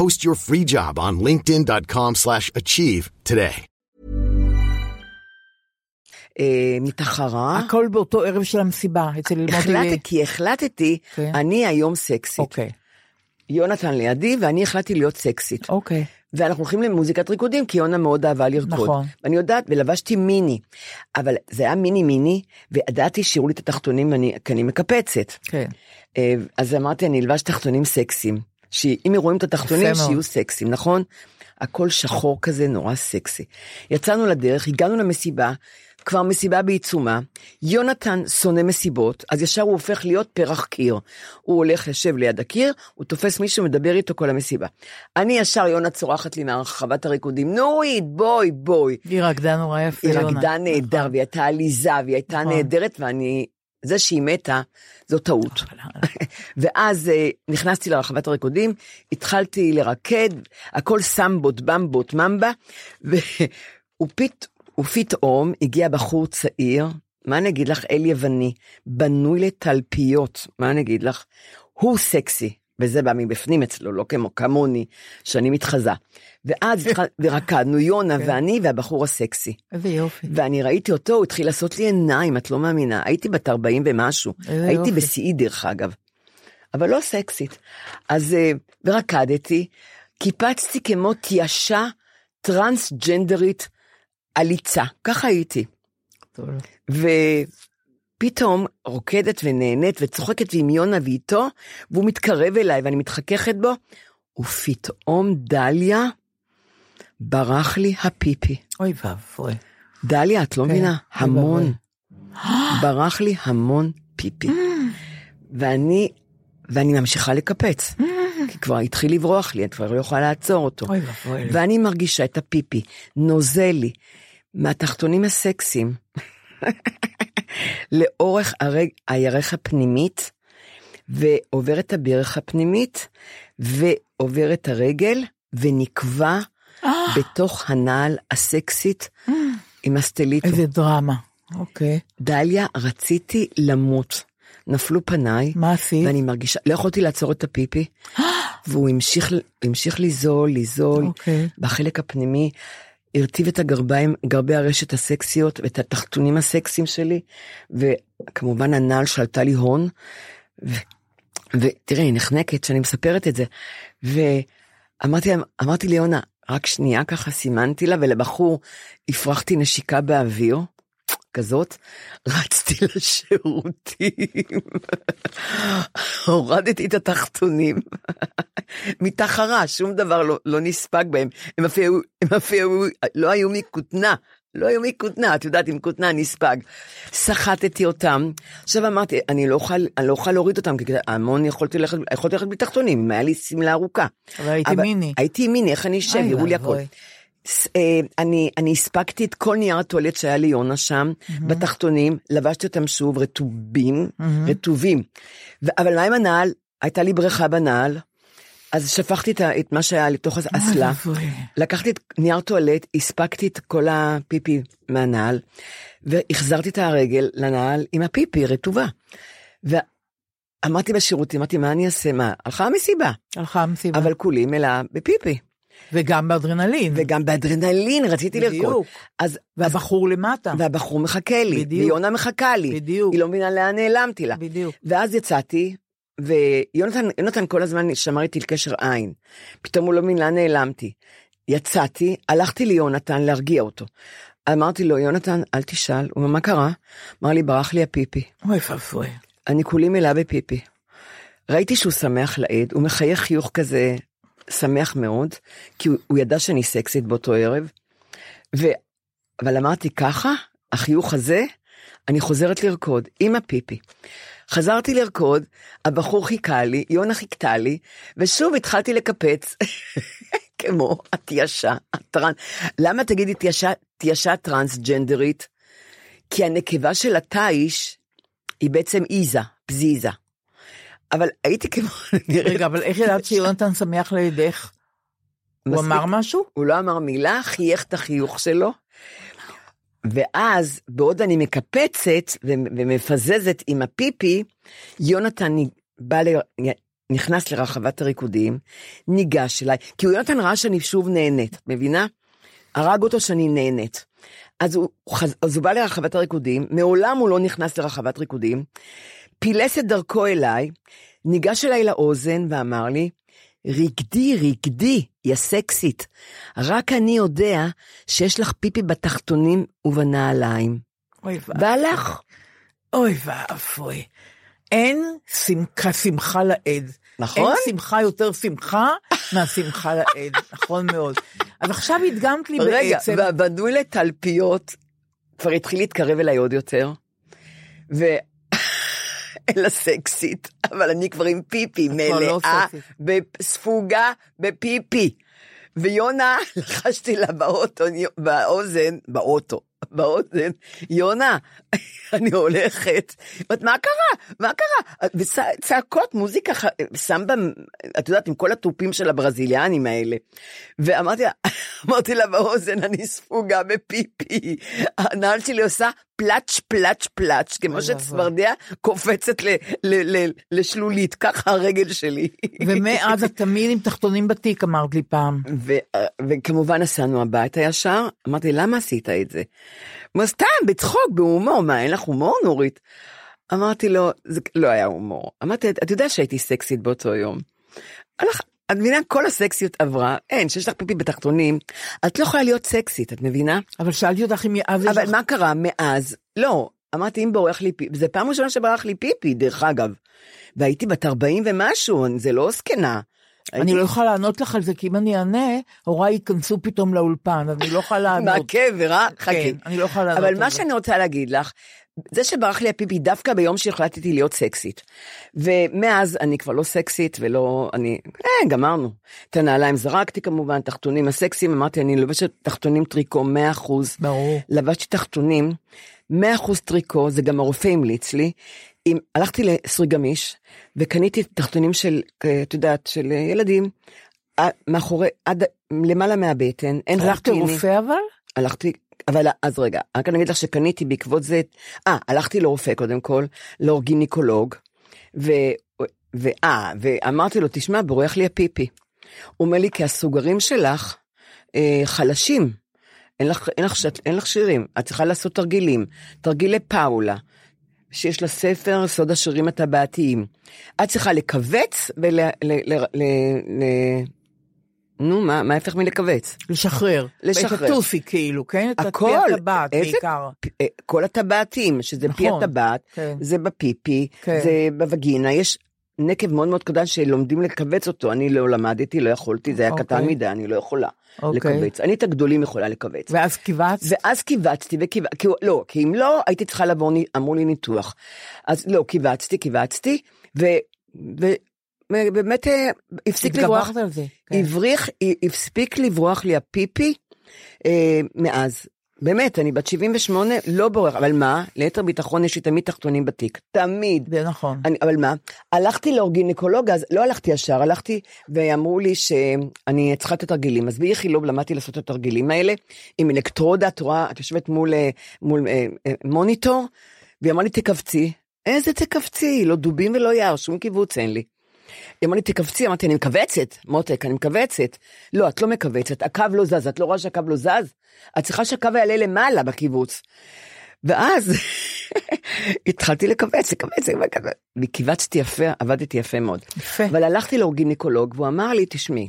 Post your free job on linkedin.com slash achieve today. מתחרה. הכל באותו ערב של המסיבה, אצל מוטי... החלטתי, כי החלטתי, אני היום סקסית. אוקיי. יונתן לידי, ואני החלטתי להיות סקסית. אוקיי. ואנחנו הולכים למוזיקת ריקודים, כי יונה מאוד אהבה לרקוד. נכון. ואני יודעת, ולבשתי מיני. אבל זה היה מיני מיני, וידעתי שיראו לי את התחתונים, אני, כי אני מקפצת. כן. אה, אז אמרתי, אני אלבש תחתונים סקסיים. שאם רואים את התחתונים, שיהיו סקסיים, נכון? הכל שחור כזה, נורא סקסי. יצאנו לדרך, הגענו למסיבה, כבר מסיבה בעיצומה, יונתן שונא מסיבות, אז ישר הוא הופך להיות פרח קיר. הוא הולך, יושב ליד הקיר, הוא תופס מישהו, מדבר איתו כל המסיבה. אני ישר, יונה צורחת לי מהרחבת הריקודים, נורית, בואי, בואי. היא רקדה נורא יפה, יונה. היא רקדה נהדר, נכון. והיא הייתה עליזה, והיא הייתה נכון. נהדרת, ואני... זה שהיא מתה, זו טעות. ואז uh, נכנסתי לרחבת הריקודים, התחלתי לרקד, הכל סמבות, במבות, ממבה, ופתאום ופתאום הגיע בחור צעיר, מה אני אגיד לך, אל יווני, בנוי לתלפיות, מה אני אגיד לך? הוא סקסי, וזה בא מבפנים אצלו, לא כמו כמוני, שאני מתחזה. ואז ורקדנו, יונה כן. ואני והבחור הסקסי. איזה יופי. ואני ראיתי אותו, הוא התחיל לעשות לי עיניים, את לא מאמינה. הייתי בת 40 ומשהו. הייתי. בשיאי דרך אגב. אבל לא סקסית. אז, אה, ורקדתי, קיפצתי כמו תיישה טרנסג'נדרית עליצה, ככה הייתי. טוב. ופתאום רוקדת ונהנית וצוחקת עם יונה ואיתו, והוא מתקרב אליי ואני מתחככת בו, ופתאום דליה, ברח לי הפיפי. אוי ואבוי. דליה, את לא כן, מבינה? המון. ברח לי המון פיפי. ואני, ואני ממשיכה לקפץ. כי כבר התחיל לברוח לי, את כבר לא יכולה לעצור אותו. אוי ואבוי. ואני מרגישה את הפיפי, נוזל לי, מהתחתונים הסקסיים, לאורך הרג, הירך הפנימית, ועובר את הברך הפנימית, ועובר את הרגל, ונקבע בתוך הנעל הסקסית עם הסטליטו. איזה דרמה. אוקיי. דליה, רציתי למות. נפלו פניי, מה עשית? ואני מרגישה, לא יכולתי לעצור את הפיפי. והוא המשיך, המשיך לזול, לזול, אוקיי. בחלק הפנימי, הרטיב את הגרביים, גרבי הרשת הסקסיות ואת התחתונים הסקסיים שלי, וכמובן הנעל שעלתה לי הון, ו, ותראה, היא נחנקת שאני מספרת את זה, ואמרתי להם- אמרתי ליונה, רק שנייה ככה סימנתי לה, ולבחור הפרחתי נשיקה באוויר. כזאת, רצתי לשירותים, הורדתי את התחתונים, מתחרה, שום דבר לא, לא נספג בהם, הם אפילו, הם אפילו לא היו מכותנה, לא היו מכותנה, את יודעת, עם כותנה נספג. סחטתי אותם, עכשיו אמרתי, אני לא אוכל, אני לא אוכל להוריד אותם, כי המון יכולתי ללכת, יכולתי ללכת בלי תחתונים, אם היה לי שמלה ארוכה. אבל הייתי מיני. הייתי מיני, איך אני אשב, יראו לי הכל. ס- אה, אני, אני הספגתי את כל נייר הטואלט שהיה לי שם, בתחתונים, לבשתי אותם שוב רטובים, רטובים. ו- אבל מה עם הנעל? הייתה לי בריכה בנעל, אז שפכתי את, מה שהיה לתוך האסלה. לקחתי את נייר טואלט, הספגתי את כל הפיפי מהנעל, והחזרתי את הרגל לנעל עם הפיפי רטובה. ואמרתי בשירותים, אמרתי, מה אני אעשה? מה? הלכה המסיבה, הלכה המסיבה. אבל כולי מלאה בפיפי. וגם באדרנלין. וגם באדרנלין רציתי לרקוד. בדיוק. אז, והבחור למטה. והבחור מחכה לי, בדיוק. ויונה מחכה לי. בדיוק. היא לא מבינה לאן נעלמתי לה. בדיוק. ואז יצאתי, ויונתן יונתן כל הזמן שמר איתי על קשר עין. פתאום הוא לא מבין לאן נעלמתי. יצאתי, הלכתי ליונתן להרגיע אותו. אמרתי לו, יונתן, אל תשאל. הוא אמר, מה קרה? אמר לי, ברח לי הפיפי. אוי ואבוי. אני כולי מלאה בפיפי. ראיתי שהוא שמח לעד, הוא מחייך חיוך כזה שמח מאוד, כי הוא, הוא ידע שאני סקסית באותו ערב. ו... אבל אמרתי, ככה, החיוך הזה, אני חוזרת לרקוד עם הפיפי. חזרתי לרקוד, הבחור חיכה לי, יונה חיכתה לי, ושוב התחלתי לקפץ, כמו התיישה, הטרנס. למה תגידי תיישה, תיישה טרנסג'נדרית? כי הנקבה של התיש היא בעצם איזה, פזיזה. אבל הייתי כמו... רגע, אבל איך ידעת שיונתן שמח לידך? הוא. אמר משהו? הוא לא אמר מילה, חייך את החיוך שלו. ואז, בעוד אני מקפצת ומפזזת עם הפיפי, יונתן בא ל... נכנס לרחבת הריקודים, ניגש אליי, כי הוא יונתן ראה שאני שוב נהנית, את מבינה? הרג אותו שאני נהנית. אז הוא, אז הוא בא לרחבת הריקודים, מעולם הוא לא נכנס לרחבת ריקודים, פילס את דרכו אליי, ניגש אליי לאוזן ואמר לי, רקדי, רקדי, יא סקסית. רק אני יודע שיש לך פיפי בתחתונים ובנעליים. אוי ואבוי. והלך. אוי ואבוי. אין שמחה, שמחה לעד. נכון? אין שמחה יותר שמחה מהשמחה לעד, נכון מאוד. אז עכשיו הדגמת לי רגע, בעצם, ובנוי לתלפיות, כבר התחיל להתקרב אליי עוד יותר, ו... אלא סקסית, אבל אני כבר עם פיפי, לא מלאה, סקסית. ספוגה בפיפי. ויונה, לחשתי לה באוטו, באוזן, באוטו, באוזן, יונה, אני הולכת, אומרת, מה קרה? מה קרה? וצעקות, מוזיקה, סמבה, את יודעת, עם כל התופים של הברזיליאנים האלה. ואמרתי לה, אמרתי לה באוזן, אני ספוגה בפיפי. הנעל שלי עושה פלאץ', פלאץ', פלאץ', כמו שצפרדע קופצת ל- ל- ל- לשלולית, ככה הרגל שלי. ומאז את תמיד עם תחתונים בתיק, אמרת לי פעם. ו- וכמובן נסענו הביתה ישר, אמרתי, למה עשית את זה? הוא סתם, בצחוק, בהומור, מה, אין לך הומור, נורית? אמרתי לו, זה לא היה הומור. אמרתי, את יודע שהייתי סקסית באותו יום. הלך, את מבינה, כל הסקסיות עברה, אין, שיש לך פיפי בתחתונים, את לא יכולה להיות סקסית, את מבינה? אבל שאלתי אותך אם יש אבל. מה קרה מאז? לא, אמרתי, אם בורח לי פיפי, זה פעם ראשונה שברח לי פיפי, דרך אגב. והייתי בת 40 ומשהו, זה לא זקנה. אני לא יכולה לענות לך על זה, כי אם אני אענה, הוריי ייכנסו פתאום לאולפן, אז אני לא יכולה לענות. מהקבר, אה? חכי. כן, אני לא יכולה לענות אבל על מה זה. שאני רוצה להגיד לך, זה שברח לי הפיפי דווקא ביום שהחלטתי להיות סקסית. ומאז אני כבר לא סקסית ולא, אני, אה, גמרנו. את הנעליים זרקתי כמובן, תחתונים הסקסיים, אמרתי, אני לובשת תחתונים טריקו 100%. ברור. לבשתי תחתונים, 100% טריקו, זה גם הרופא המליץ לי. עם, הלכתי לסרי גמיש, וקניתי תחתונים של, אה, את יודעת, של ילדים, אה, מאחורי, עד, למעלה מהבטן, אין הלכת חוטיני. לרופא אבל? הלכתי, אבל אז רגע, רק אני אגיד לך שקניתי בעקבות זה, אה, הלכתי לרופא קודם כל, לאור גינקולוג, ו, ואה, ואמרתי לו, תשמע, בורח לי הפיפי. הוא אומר לי, כי הסוגרים שלך אה, חלשים. אין לך, אין, לך, אין לך שירים, את צריכה לעשות תרגילים. תרגילי פאולה, שיש לה ספר סוד השירים הטבעתיים. את צריכה לכווץ ול... נו, מה, מה ההפך מלכווץ? לשחרר. לשחרר. את הטוסי כאילו, כן? את הכל, פי הטבעת איזה- בעיקר. אה, כל הטבעתיים, שזה פי נכון, הטבעת, כן. זה בפיפי, כן. זה בווגינה, יש נקב מאוד מאוד קטן שלומדים לכווץ אותו, אני לא למדתי, לא יכולתי, זה היה אוקיי. קטן מדי, אני לא יכולה אוקיי. לכווץ. אני את הגדולים יכולה לכווץ. ואז קיבצת? ואז קיבצתי, וקיבצ... כי... לא, כי אם לא, הייתי צריכה לעבור, ני- אמרו לי ניתוח. אז לא, קיבצתי, קיבצתי, ו... ו... באמת אה, הפסיק לברוח, על זה. כן. הבריח, הפסיק לברוח לי הפיפי אה, מאז. באמת, אני בת 78, לא בורח, אבל מה? ליתר ביטחון יש לי תמיד תחתונים בתיק, תמיד. זה נכון. אני, אבל מה? הלכתי לאורגינקולוג, אז לא הלכתי ישר, הלכתי ואמרו לי שאני צריכה את התרגילים. אז באיכילוב למדתי לעשות את התרגילים האלה, עם אלקטרודה, את רואה, את יושבת מול, אה, מול אה, אה, מוניטור, והיא אמרה לי, תכווצי. איזה תכווצי? לא דובים ולא יער, שום קיבוץ אין לי. היא אמרה לי, תכווצי, אמרתי, אני מכווצת, מותק, אני מכווצת. לא, את לא מכווצת, הקו לא זז, את לא רואה שהקו לא זז? את צריכה שהקו יעלה למעלה בקיבוץ. ואז התחלתי לכווץ, לכווץ, וקיבצתי יפה, עבדתי יפה מאוד. יפה. אבל הלכתי לאורגינקולוג, והוא אמר לי, תשמעי,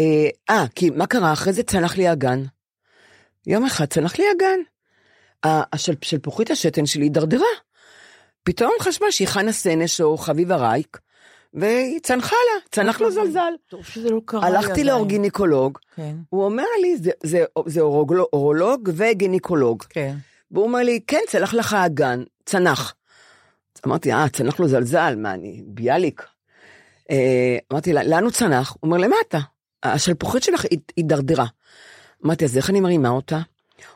אה, אה, כי מה קרה? אחרי זה צנח לי הגן. יום אחד צנח לי הגן. ה- השל- שלפוחית השתן שלי הידרדרה. פתאום חשבה שהיא חנה סנש או חביבה רייק, והיא צנחה לה, צנח לו זלזל. טוב שזה לא קרה לי הלכתי עדיין. לאורגינקולוג, כן, הוא אומר לי, זה, זה, זה אורולוג, אורולוג וגינקולוג. כן. והוא אומר לי, כן, צלח לך הגן, צנח. אמרתי, אה, צנח לו זלזל, מה, אני ביאליק. אה, אמרתי, "לה- לאן הוא צנח? הוא אומר, למטה. השלפוחית שלך הידרדרה. אמרתי, אז איך אני מרימה אותה?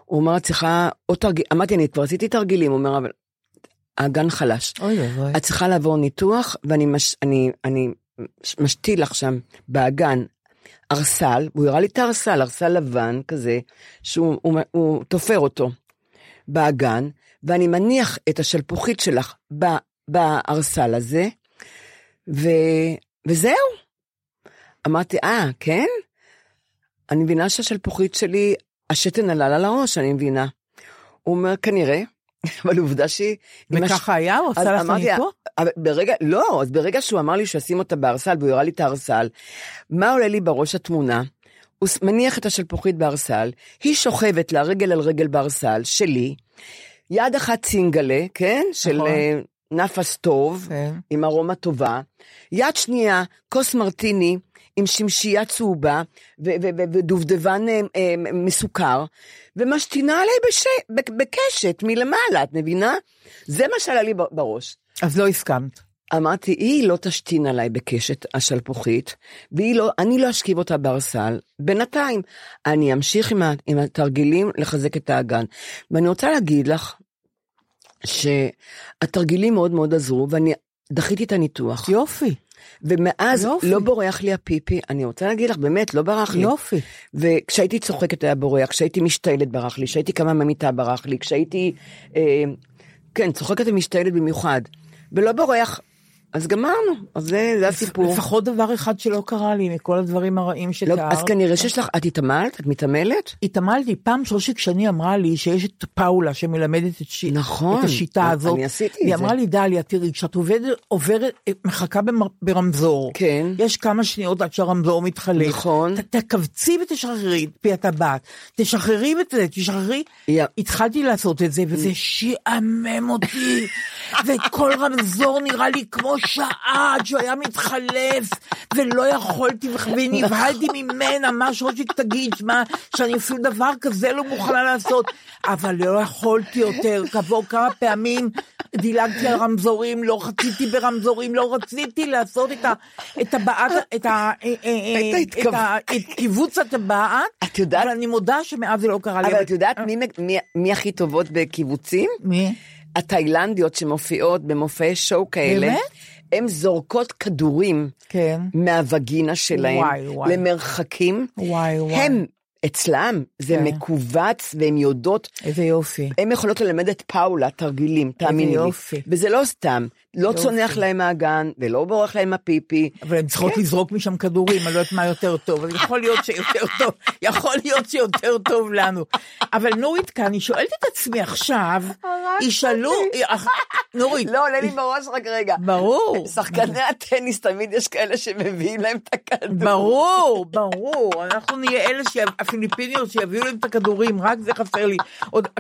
הוא אומר, את צריכה עוד תרגיל, אמרתי, אני כבר עשיתי תרגילים, הוא אומר, אבל הגן חלש. אוי ואבוי. את צריכה לעבור ניתוח, ואני מש, אני, אני משתיל לך שם באגן ארסל, הוא הראה לי את הארסל, ארסל לבן כזה, שהוא הוא, הוא תופר אותו באגן, ואני מניח את השלפוחית שלך ב, בארסל הזה, ו, וזהו. אמרתי, אה, כן? אני מבינה שהשלפוחית שלי, השתן עלה לה לראש, אני מבינה. הוא אומר, כנראה, אבל עובדה שהיא... וככה היה? הוא עשה לך ניתוח? ברגע, לא, אז ברגע שהוא אמר לי שאשים אותה בארסל, והוא הראה לי את הארסל, מה עולה לי בראש התמונה? הוא מניח את השלפוחית בארסל, היא שוכבת לה רגל על רגל בארסל, שלי, יד אחת צינגלה, כן? של נכון. אה, נפס טוב, כן. עם ארומה טובה, יד שנייה, כוס מרטיני, עם שמשייה צהובה ודובדבן אה, אה, מסוכר, ומשתינה עליי בש... בקשת מלמעלה, את מבינה? זה מה שעלה לי בראש. אז לא הסכמת. אמרתי, היא לא תשתין עליי בקשת השלפוחית, והיא לא, לא אשכיב אותה בארסל. בינתיים, אני אמשיך עם, ה, עם התרגילים לחזק את האגן. ואני רוצה להגיד לך, שהתרגילים מאוד מאוד עזרו, ואני דחיתי את הניתוח. יופי, ומאז יופי. לא בורח לי הפיפי, אני רוצה להגיד לך, באמת, לא ברח לי. יופי. וכשהייתי צוחקת היה בורח, כשהייתי משתעלת ברח לי, כשהייתי קמה מהמיטה ברח לי, כשהייתי, אה, כן, צוחקת ומשתעלת במיוחד, ולא בורח, אז גמרנו, אז זה, זה הסיפור. לפחות דבר אחד שלא קרה לי מכל הדברים הרעים לא, שתיארת. אז כנראה שיש לך, את התעמלת? את מתעמלת? התעמלתי, פעם שושק שני אמרה לי שיש את פאולה שמלמדת את, ש... נכון, את השיטה אני הזאת. עשיתי את היא זה. אמרה לי, דליה, תראי, כשאת עובדת, עוברת, מחכה במר... ברמזור. כן. יש כמה שניות עד שהרמזור מתחלף. נכון. ת, תכווצי ותשחררי את פי הטבעת. תשחררי את זה, תשחררי. יא. התחלתי לעשות את זה, וזה שעמם אותי. וכל רמזור נראה לי כמו שעה עד שהוא היה מתחלף, ולא יכולתי, ונבהלתי ממנה, מה שרושיק תגיד, מה, שאני אפילו דבר כזה לא מוכנה לעשות, אבל לא יכולתי יותר, כעבור כמה פעמים דילגתי על רמזורים, לא רציתי ברמזורים, לא רציתי לעשות את ה... את הבעת, את ה... אה, את ה... את קיבוץ הטבעת, את יודעת- אבל אני מודה שמאז זה לא קרה לי. אבל את יודעת מי הכי טובות בקיבוצים? מי? התאילנדיות שמופיעות במופעי שואו כאלה. באמת? הן זורקות כדורים כן. מהווגינה וואי, וואי. למרחקים. וואי, וואי. הם, אצלם, זה כן. מכווץ והן יודעות איזה יופי. הן יכולות ללמד את פאולה תרגילים, תאמיני לי. יופי. וזה לא סתם. לא צונח להם מהגן, ולא בורח להם הפיפי. אבל הן צריכות כן. לזרוק משם כדורים, אני לא יודעת מה יותר טוב, אבל יכול להיות שיותר טוב, יכול להיות שיותר טוב לנו. אבל נורית כאן, אני שואלת את עצמי עכשיו, ישאלו, אח- נורית, לא, עולה לי בראש רק רגע. ברור. שחקני הטניס, תמיד יש כאלה שמביאים להם את הכדור. ברור, ברור, אנחנו נהיה אלה, הפיליפיניות שיביאו להם את הכדורים, רק זה חסר לי.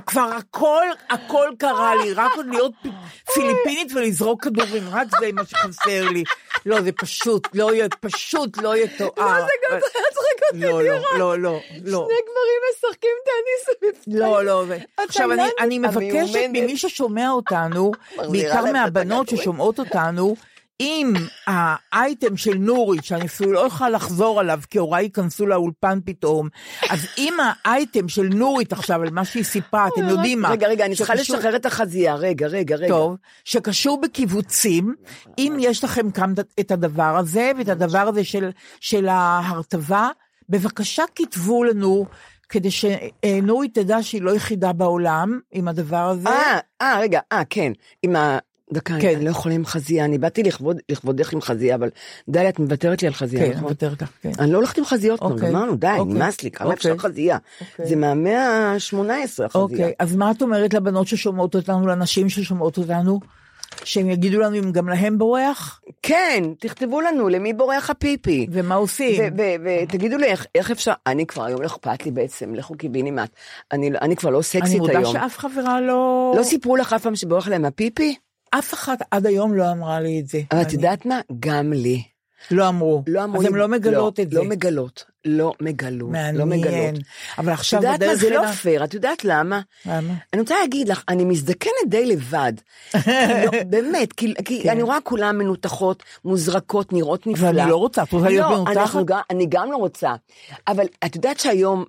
כבר הכל, הכל קרה לי, רק עוד להיות פיליפינית ולזרוק כדורים, רק זה מה שחסר לי. לא, זה פשוט, לא יהיה, פשוט לא יהיה תואר. מה זה גם מצחיק אותי, לא, לא? לא, לא, לא. שני גברים משחקים טניס. בפנים. לא, לא, עכשיו אני, לא- מבקשת. ממי ששומע אותנו, בעיקר מהבנות. ששומעות אותנו, אם האייטם של נורית, שאני אפילו לא יכולה לחזור עליו, כי הוריי ייכנסו לאולפן פתאום, אז אם האייטם של נורית עכשיו, על מה שהיא סיפרה, אתם יודעים מה, רגע, רגע, אני צריכה לשחרר את החזייה. רגע, רגע, רגע. טוב, שקשור בקיבוצים, אם יש לכם כאן את הדבר הזה, ואת הדבר הזה של, של ההרטבה, בבקשה כתבו לנו, כדי שנורית תדע שהיא לא יחידה בעולם עם הדבר הזה. אה, אה, רגע, אה, כן. עם ה... דקה, כן. אני לא יכולה עם חזייה, אני באתי לכבוד, לכבודך עם חזייה, אבל די, את מוותרת לי על חזייה, כן, נכון? מוותרת לך, כן. אני לא הולכת עם חזיות כבר, אוקיי, גמרנו, די, אוקיי, נמאס לי, כמה אוקיי. אפשר חזייה? אוקיי. זה מהמאה ה-18 החזייה. אוקיי, אז מה את אומרת לבנות ששומעות אותנו, לנשים ששומעות אותנו, שהם יגידו לנו אם גם להם בורח? כן, תכתבו לנו, למי בורח הפיפי? ומה עושים? ותגידו לי, איך, איך אפשר, אני כבר היום לא אכפת לי בעצם, לכו קיבינימט. אני, לא- אני כבר לא אני סקסית מודה היום. שאף חברה לא... לא סיפרו לך אף פעם שבורח להם הפיפי? אף אחת עד היום לא אמרה לי את זה. אבל את יודעת מה? גם לי. לא אמרו. לא אמרו אז הן לא מגלות לא, את זה. לא מגלות. לא מגלות. לא מעניין. מגלות. אבל את עכשיו יודעת מה? זה לא פייר, את יודעת למה? למה? אני רוצה להגיד לך, אני מזדקנת די לבד. לא, באמת, כי, כי אני רואה כולן מנותחות, מוזרקות, נראות נפלא. כן. אני לא רוצה, את רוצה להיות לא, מנותחת? גם- אני גם לא רוצה. אבל את יודעת שהיום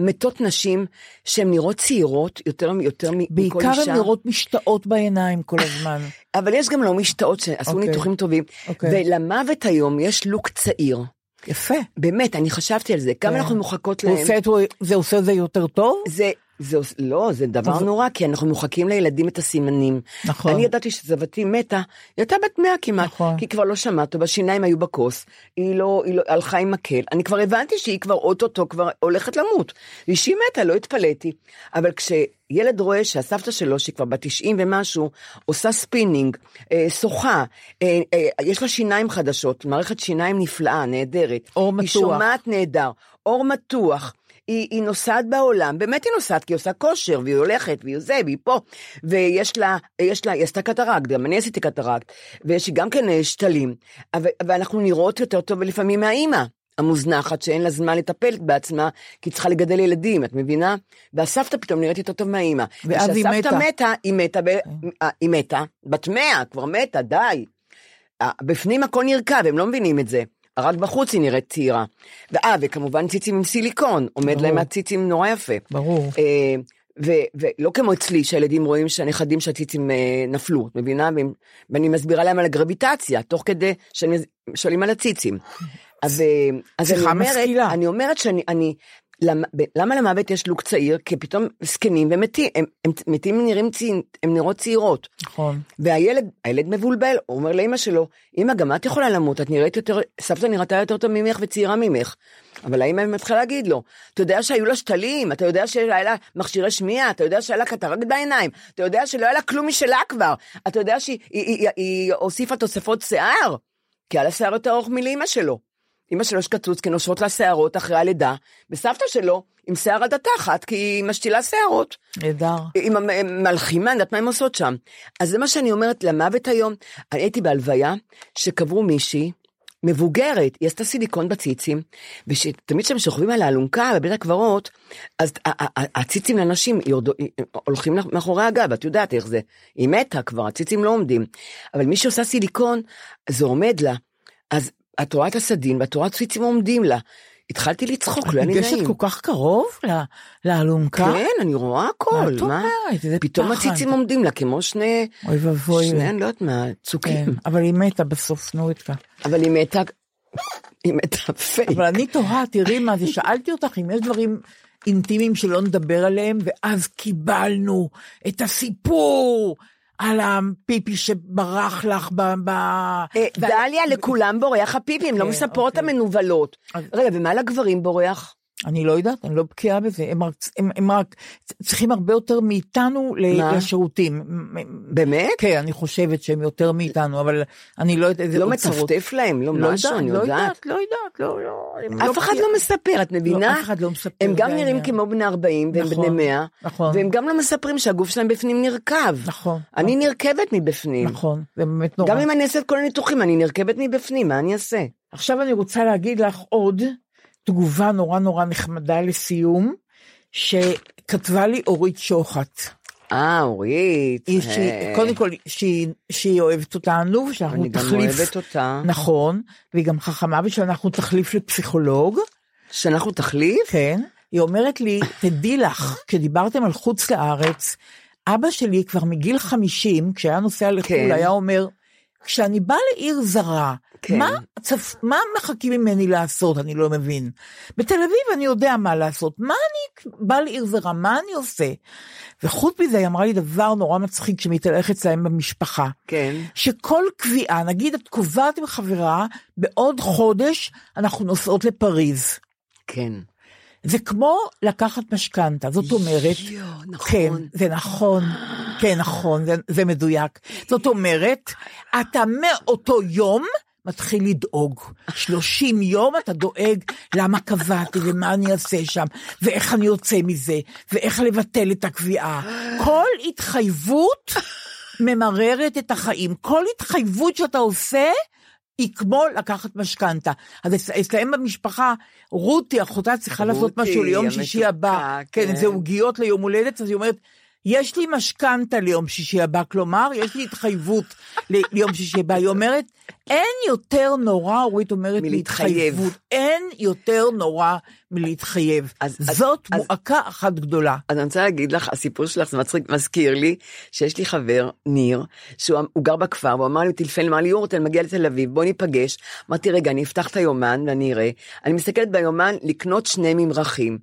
מתות נשים שהן נראות צעירות יותר, יותר מכל בעיקר אישה? הן נראות משתאות בעיניים כל הזמן. אבל יש גם לא משתאות שעשו אוקיי. ניתוחים טובים. אוקיי. ולמוות היום יש לוק צעיר. יפה. באמת, אני חשבתי על זה. כמה כן. אנחנו מוחקות להם. זה עושה את זה יותר טוב? זה, זה, לא, זה דבר אז- נורא, כי אנחנו מוחקים לילדים את הסימנים. נכון. אני ידעתי שסבתי מתה, היא הייתה בת מאה כמעט, נכון. כי היא כבר לא שמעה טוב, השיניים היו בכוס, היא לא, היא לא, הלכה עם מקל, אני כבר הבנתי שהיא כבר אוטוטו כבר הולכת למות. ושהיא מתה, לא התפלאתי. אבל כשילד רואה שהסבתא שלו, שהיא כבר בת 90 ומשהו, עושה ספינינג, אה, שוחה, אה, אה, יש לה שיניים חדשות, מערכת שיניים נפלאה, נהדרת. עור היא מתוח. שומעת נהדר, אור מתוח. היא, היא נוסעת בעולם, באמת היא נוסעת, כי היא עושה כושר, והיא הולכת, והיא זה, והיא פה, ויש לה, יש לה, היא עשתה קטרקט, גם אני עשיתי קטרקט, ויש לי גם כן אה, שתלים, אבל, ואנחנו נראות יותר טוב לפעמים מהאימא. המוזנחת שאין לה זמן לטפל בעצמה, כי היא צריכה לגדל ילדים, את מבינה? והסבתא פתאום נראית יותר טוב מהאימא. ואז היא וכשהסבתא מתה. מתה, היא מתה, ב... אה, היא מתה, בת מאה, כבר מתה, די. אה, בפנים הכל נרקב, הם לא מבינים את זה. רק בחוץ היא נראית צעירה. ואה, וכמובן ציצים עם סיליקון, עומד ברור. להם הציצים נורא יפה. ברור. אה, ו- ולא כמו אצלי, שהילדים רואים שהנכדים שהציצים אה, נפלו, את מבינה? ואני מסבירה להם על הגרביטציה, תוך כדי שהם שואלים על הציצים. אז, אה, אז אני אומרת, משכילה. אני אומרת שאני, אני, למ- ב- למה למוות יש לוק צעיר? כי פתאום זקנים ומתים, הם, הם מתים נראים צי, הם נראות צעירות. נכון. והילד, הילד מבולבל, הוא אומר לאמא שלו, אמא, גם את יכולה למות, את נראית יותר, סבתא נראתה יותר טוב ממך וצעירה ממך. אבל האמא מתחילה להגיד לו, אתה יודע שהיו לה שתלים, אתה יודע שהיה לה מכשירי שמיעה, אתה יודע שהיה לה קטרקט בעיניים, אתה יודע שלא היה לה כלום משלה כבר, אתה יודע שהיא היא, היא, היא הוסיפה תוספות שיער, כי היה לה שיער יותר ארוך מלאמא שלו. אמא שלו יש קצוץ, כי נושרות לה שערות אחרי הלידה, וסבתא שלו עם שיער עד התחת, כי היא משתילה שערות. נהדר. עם המ- מלחימה, אני יודעת מה הם עושות שם. אז זה מה שאני אומרת, למוות היום, אני הייתי בהלוויה שקברו מישהי, מבוגרת, היא עשתה סיליקון בציצים, ותמיד כשהם שוכבים על האלונקה בבית הקברות, אז הציצים לאנשים יורדו, הולכים מאחורי הגב, את יודעת איך זה. היא מתה כבר, הציצים לא עומדים. אבל מי שעושה סיליקון, זה עומד לה. אז את רואה את הסדין, ואת רואה ציצים עומדים לה. התחלתי לצחוק, לא היה לי ניגשת נעים. כל כך קרוב לאלונקה? כן, אני רואה הכל. מה את אומרת? איזה פתאום. הציצים עומדים לה כמו שני, אוי ואבוי. שני, אני לא יודעת מה, צוקים. כן, אבל היא מתה בסוף, נו איתך. אבל היא מתה, היא מתה פייק. אבל אני תוהה, תראי מה זה, שאלתי אותך אם יש דברים אינטימיים שלא נדבר עליהם, ואז קיבלנו את הסיפור על הפיפי שברח לך ב... ב... אה, ו- דליה, לכולם בורח הפיפי, הן לא כן, מספרות אוקיי. המנוולות. רגע, ומה לגברים בורח? אני לא יודעת, אני לא בקיאה בזה, הם רק, הם, הם רק צריכים הרבה יותר מאיתנו מה? לשירותים. באמת? כן, אני חושבת שהם יותר מאיתנו, אבל אני לא יודעת איזה לא אוצרות. מטפטף להם? לא לא משהו, יודעת, אני לא יודעת. יודעת, לא יודעת, לא, לא. אני אף אחד בקיאה. לא מספר, את מבינה? אף אחד לא מספר, הם גם נראים העניין. כמו בני 40 והם נכון, בני 100, נכון. והם גם לא מספרים שהגוף שלהם בפנים נרקב. נכון, אני נכון. נרקבת מבפנים. נכון, זה באמת נורא. גם אם אני אעשה את כל הניתוחים, אני נרקבת מבפנים, מה אני אעשה? עכשיו אני רוצה להגיד לך עוד תגובה נורא נורא נחמדה לסיום, שכתבה לי אורית שוחט. אה, אורית. היא, אה, שהיא, קודם כל שהיא, שהיא אוהבת אותנו, ושאנחנו אני גם תחליף, אוהבת אותה. נכון, והיא גם חכמה ושאנחנו תחליף לפסיכולוג, שאנחנו תחליף? כן, היא אומרת לי, תדעי לך, כשדיברתם על חוץ לארץ, אבא שלי כבר מגיל 50, כשהיה נוסע לחו"ל, כן. היה אומר, כשאני באה לעיר זרה, כן. מה, צפ... מה מחכים ממני לעשות? אני לא מבין. בתל אביב אני יודע מה לעשות, מה אני באה לעיר זרה, מה אני עושה? וחוץ מזה היא אמרה לי דבר נורא מצחיק שמתהלך אצלהם במשפחה. כן. שכל קביעה, נגיד את קובעת עם חברה, בעוד חודש אנחנו נוסעות לפריז. כן. זה כמו לקחת משכנתה, זאת אומרת, יואו, נכון. כן, זה נכון, כן, נכון, זה, זה מדויק. זאת אומרת, אתה מאותו יום מתחיל לדאוג. 30 יום אתה דואג למה קבעתי ומה אני אעשה שם, ואיך אני יוצא מזה, ואיך לבטל את הקביעה. כל התחייבות ממררת את החיים. כל התחייבות שאתה עושה, היא כמו לקחת משכנתה. אז אצ- אצלהם במשפחה, רותי, אחותה צריכה לעשות רותי, משהו ליום שישי הבא. כן, כן. איזה עוגיות ליום הולדת, אז היא אומרת, יש לי משכנתה ליום שישי הבא, כלומר, יש לי התחייבות ל- ליום שישי הבא. היא אומרת, אין יותר נורא, אורית אומרת, מלהתחייב. אין יותר נורא מלהתחייב. אז- אז- זאת אז- מועקה אחת גדולה. אז אני רוצה להגיד לך, הסיפור שלך זה מצחיק, מזכיר לי שיש לי חבר, ניר, שהוא הוא גר בכפר, והוא אמר לי, טלפן, אמר לי, יורט, אני מגיע לתל אביב, בוא ניפגש. אמרתי, רגע, אני אפתח את היומן ואני אראה. אני מסתכלת ביומן לקנות שני ממרחים.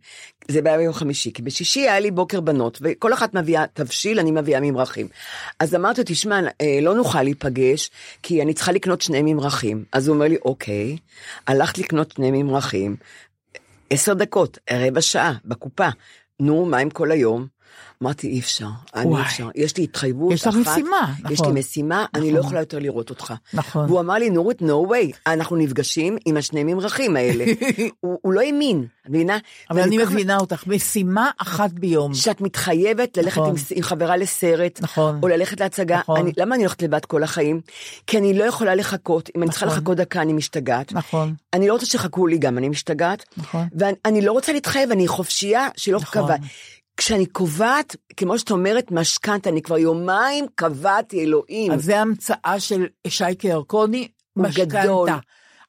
זה היה ביום חמישי, כי בשישי היה לי בוקר בנות, וכל אחת מביאה תבשיל, אני מביאה ממרחים. אז אמרתי תשמע, אה, לא נוכל להיפגש, כי אני צריכה לקנות שני ממרחים. אז הוא אומר לי, אוקיי, הלכת לקנות שני ממרחים, עשר דקות, רבע שעה, בקופה. נו, מה עם כל היום? אמרתי, אי אפשר, אני. אי אפשר. יש לי התחייבות יש לך אחת, משימה, יש נכון. לי משימה, אני נכון. לא יכולה יותר לראות אותך. נכון. והוא אמר לי, נורית, no way, אנחנו נפגשים עם השני ממרחים האלה. הוא, הוא לא האמין, את מבינה? אבל אני כך- מבינה אותך, משימה אחת ביום. שאת מתחייבת ללכת נכון. עם, עם חברה לסרט, נכון. או ללכת להצגה. נכון. אני, למה אני הולכת לבד כל החיים? כי אני לא יכולה לחכות, אם אני צריכה נכון. לחכות דקה אני משתגעת. נכון. אני לא רוצה שיחכו לי גם, אני משתגעת. נכון. ואני אני לא רוצה להתחייב, אני חופשייה שלא נכון. קבעה. כשאני קובעת, כמו שאת אומרת, משכנתה, אני כבר יומיים קבעתי, אלוהים. אז זה המצאה של שייקה ירקוני, משכנתה.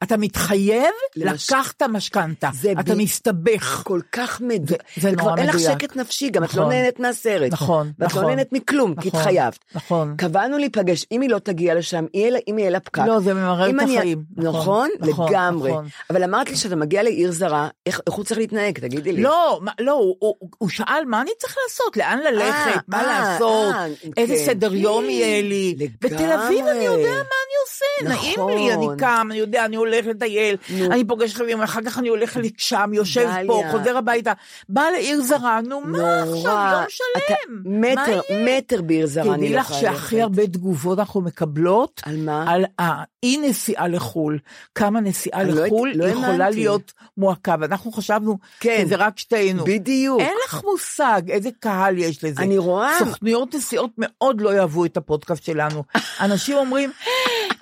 אתה מתחייב, למש- לקחת משכנתה. אתה ב- מסתבך. כל כך מדויק. זה- זה נורא אין לך מדויק. שקט נפשי, גם את נכון. לא נהנית מהסרט. נכון, ואת נכון. לא נהנית מכלום, כי נכון, התחייבת. נכון. קבענו להיפגש, אם היא לא תגיע לשם, יהיה לה- אם יהיה לה פקק. לא, זה ממרר את אני- החיים. נכון, נכון? נכון, לגמרי. נכון. אבל אמרת לי שאתה מגיע לעיר זרה, איך איך הוא צריך להתנהג? תגידי לי. לא, לא, הוא- הוא הוא שאל מה אני צריך לעשות, לאן ללכת, מה אה, לעשות, אה, איזה כן. סדר יום יהיה לי. לגמרי. בתל אביב אני יודע מה אני עושה, נעים לי, אני נכון. קם, אני יודע, אני הולך לטייל, אני פוגש חברים, אחר כך אני הולך לשם, יושב פה, דליה. חוזר הביתה, בא לעיר זרה, נו מה עכשיו. יום שלם. מטר? מטר בעיר זרה אני תדעי לא לך יכולה שהכי ללכת. הרבה תגובות אנחנו מקבלות על מה? על האי נסיעה לחו"ל. כמה נסיעה לא לחו"ל לא יכולה האמנתי. להיות מועקה, ואנחנו חשבנו כן. שזה רק שתינו. בדיוק. אין לך מושג איזה קהל יש לזה. אני רואה. סוכנויות נסיעות מאוד לא יאהבו את הפודקאסט שלנו. אנשים אומרים,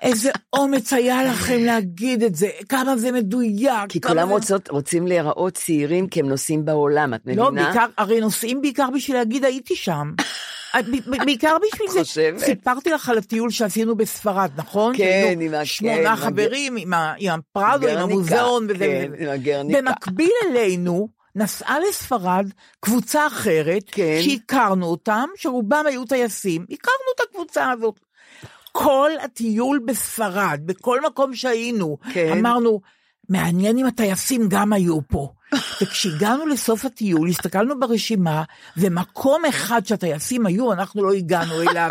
איזה אומץ היה לכם להגיד את זה, כמה זה מדויק. כי כולם זה... רוצות, רוצים להיראות צעירים כי הם נוסעים בעולם, את מבינה? לא, בעיקר, הרי נוסעים בעיקר בשביל להגיד הייתי שם. בעיקר בשביל זה. חושבת. סיפרתי לך על הטיול שעשינו בספרד, נכון? כן, עם ה- כן, שמונה עם חברים, עם הפרדו, עם המוזיאון וזה כן. במקביל אלינו, נסעה לספרד קבוצה אחרת, כן. שהכרנו אותם, שרובם היו טייסים, הכרנו את הקבוצה הזאת. כל הטיול בספרד, בכל מקום שהיינו, כן. אמרנו, מעניין אם הטייסים גם היו פה. וכשהגענו לסוף הטיול, הסתכלנו ברשימה, ומקום אחד שהטייסים היו, אנחנו לא הגענו אליו.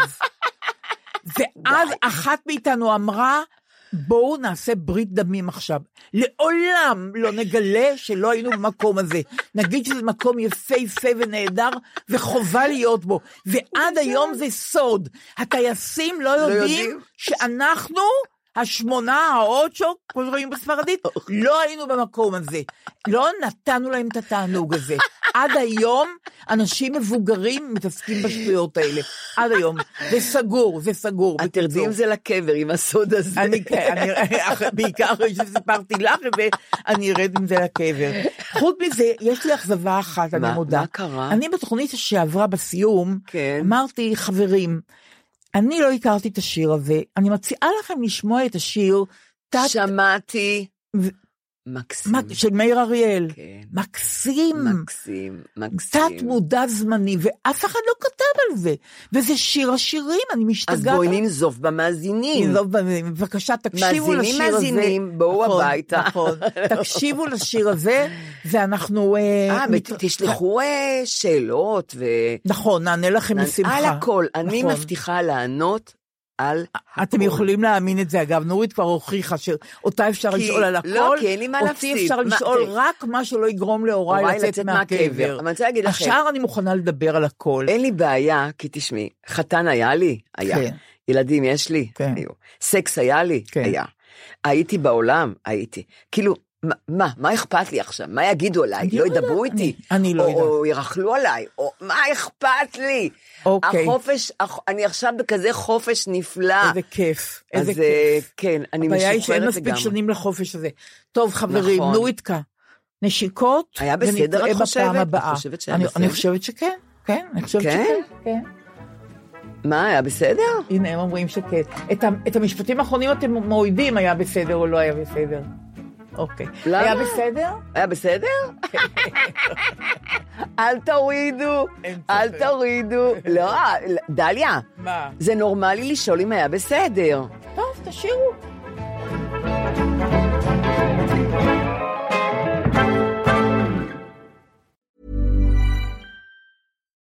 ואז אחת מאיתנו אמרה, בואו נעשה ברית דמים עכשיו. לעולם לא נגלה שלא היינו במקום הזה. נגיד שזה מקום יפהפה ונהדר, וחובה להיות בו. ועד היום זה סוד. הטייסים לא יודעים יודעים. שאנחנו... השמונה, האוצ'ו, כמו שרואים בספרדית, לא היינו במקום הזה. לא נתנו להם את התענוג הזה. עד היום אנשים מבוגרים מתעסקים בשטויות האלה. עד היום. זה סגור, זה סגור. את תרדי עם זה לקבר, עם הסוד הזה. אני, כן, בעיקר אחרי שסיפרתי לך, ואני ארד עם זה לקבר. חוץ מזה, יש לי אכזבה אחת, אני מודה. מה קרה? אני בתוכנית שעברה בסיום, כן. אמרתי, חברים, אני לא הכרתי את השיר הזה, אני מציעה לכם לשמוע את השיר שמעתי. מקסים. מה- של מאיר אריאל. כן. מקסים. מקסים, מקסים. תת מודע זמני, ואף אחד לא כתב על זה. וזה שיר השירים, אני משתגעת. אז בואי ננזוף במאזינים. ננזוף בהם, בבקשה, תקשיבו מאזינים, לשיר הזה. מאזינים, בואו נכון, הביתה. נכון, תקשיבו לשיר הזה, ואנחנו... אה, אה, מת- תשלחו אה, שאלות ו... נכון, נענה לכם בשמחה. על הכל. אני נכון. מבטיחה לענות על הכל. אתם יכולים להאמין את זה, אגב, נורית כבר הוכיחה שאותה אפשר כי- לשאול על הכל, לא, כי אין לי מה אותי להפסיד. אפשר מה, לשאול תראי. רק מה שלא יגרום להוריי הוריי לצאת לצאת מהקבר. מהקבר. אבל אני רוצה להגיד לכם- השאר אני מוכנה לדבר על הכל. אין לי בעיה, כי תשמעי, חתן היה לי? היה. כן. ילדים יש לי? כן. היו. סקס היה לי? כן. היה. הייתי בעולם? הייתי. כאילו, מה- מה, אכפת לי עכשיו? מה יגידו עליי? לא לא ידברו איתי? אני- לא יודעת. או ירכלו עליי? או מה אכפת לי? אוקיי. החופש, הח- אני עכשיו בכזה חופש נפלא. איזה כיף, איזה אז אה, כיף. כן, אני הבעיה היא שאין משוחררת מספיק לגמרי. שנים לחופש הזה. טוב, חברים, נכון. נוריתקה, נשיקות, היה בסדר, ונתראה את חושבת? בפעם את הבאה. חושבת שהיה אני- בסדר? אני חושבת שכן, כן, אני חושבת כן? שכן, כן. מה, היה בסדר? הנה, הם אומרים שכן. את המשפטים האחרונים אתם מורידים, היה בסדר או לא היה בסדר. אוקיי. למה? היה בסדר? היה בסדר? אל תורידו, אל. תורידו. לא, דליה, מה? זה נורמלי לשאול אם היה בסדר. טוב, תשאירו.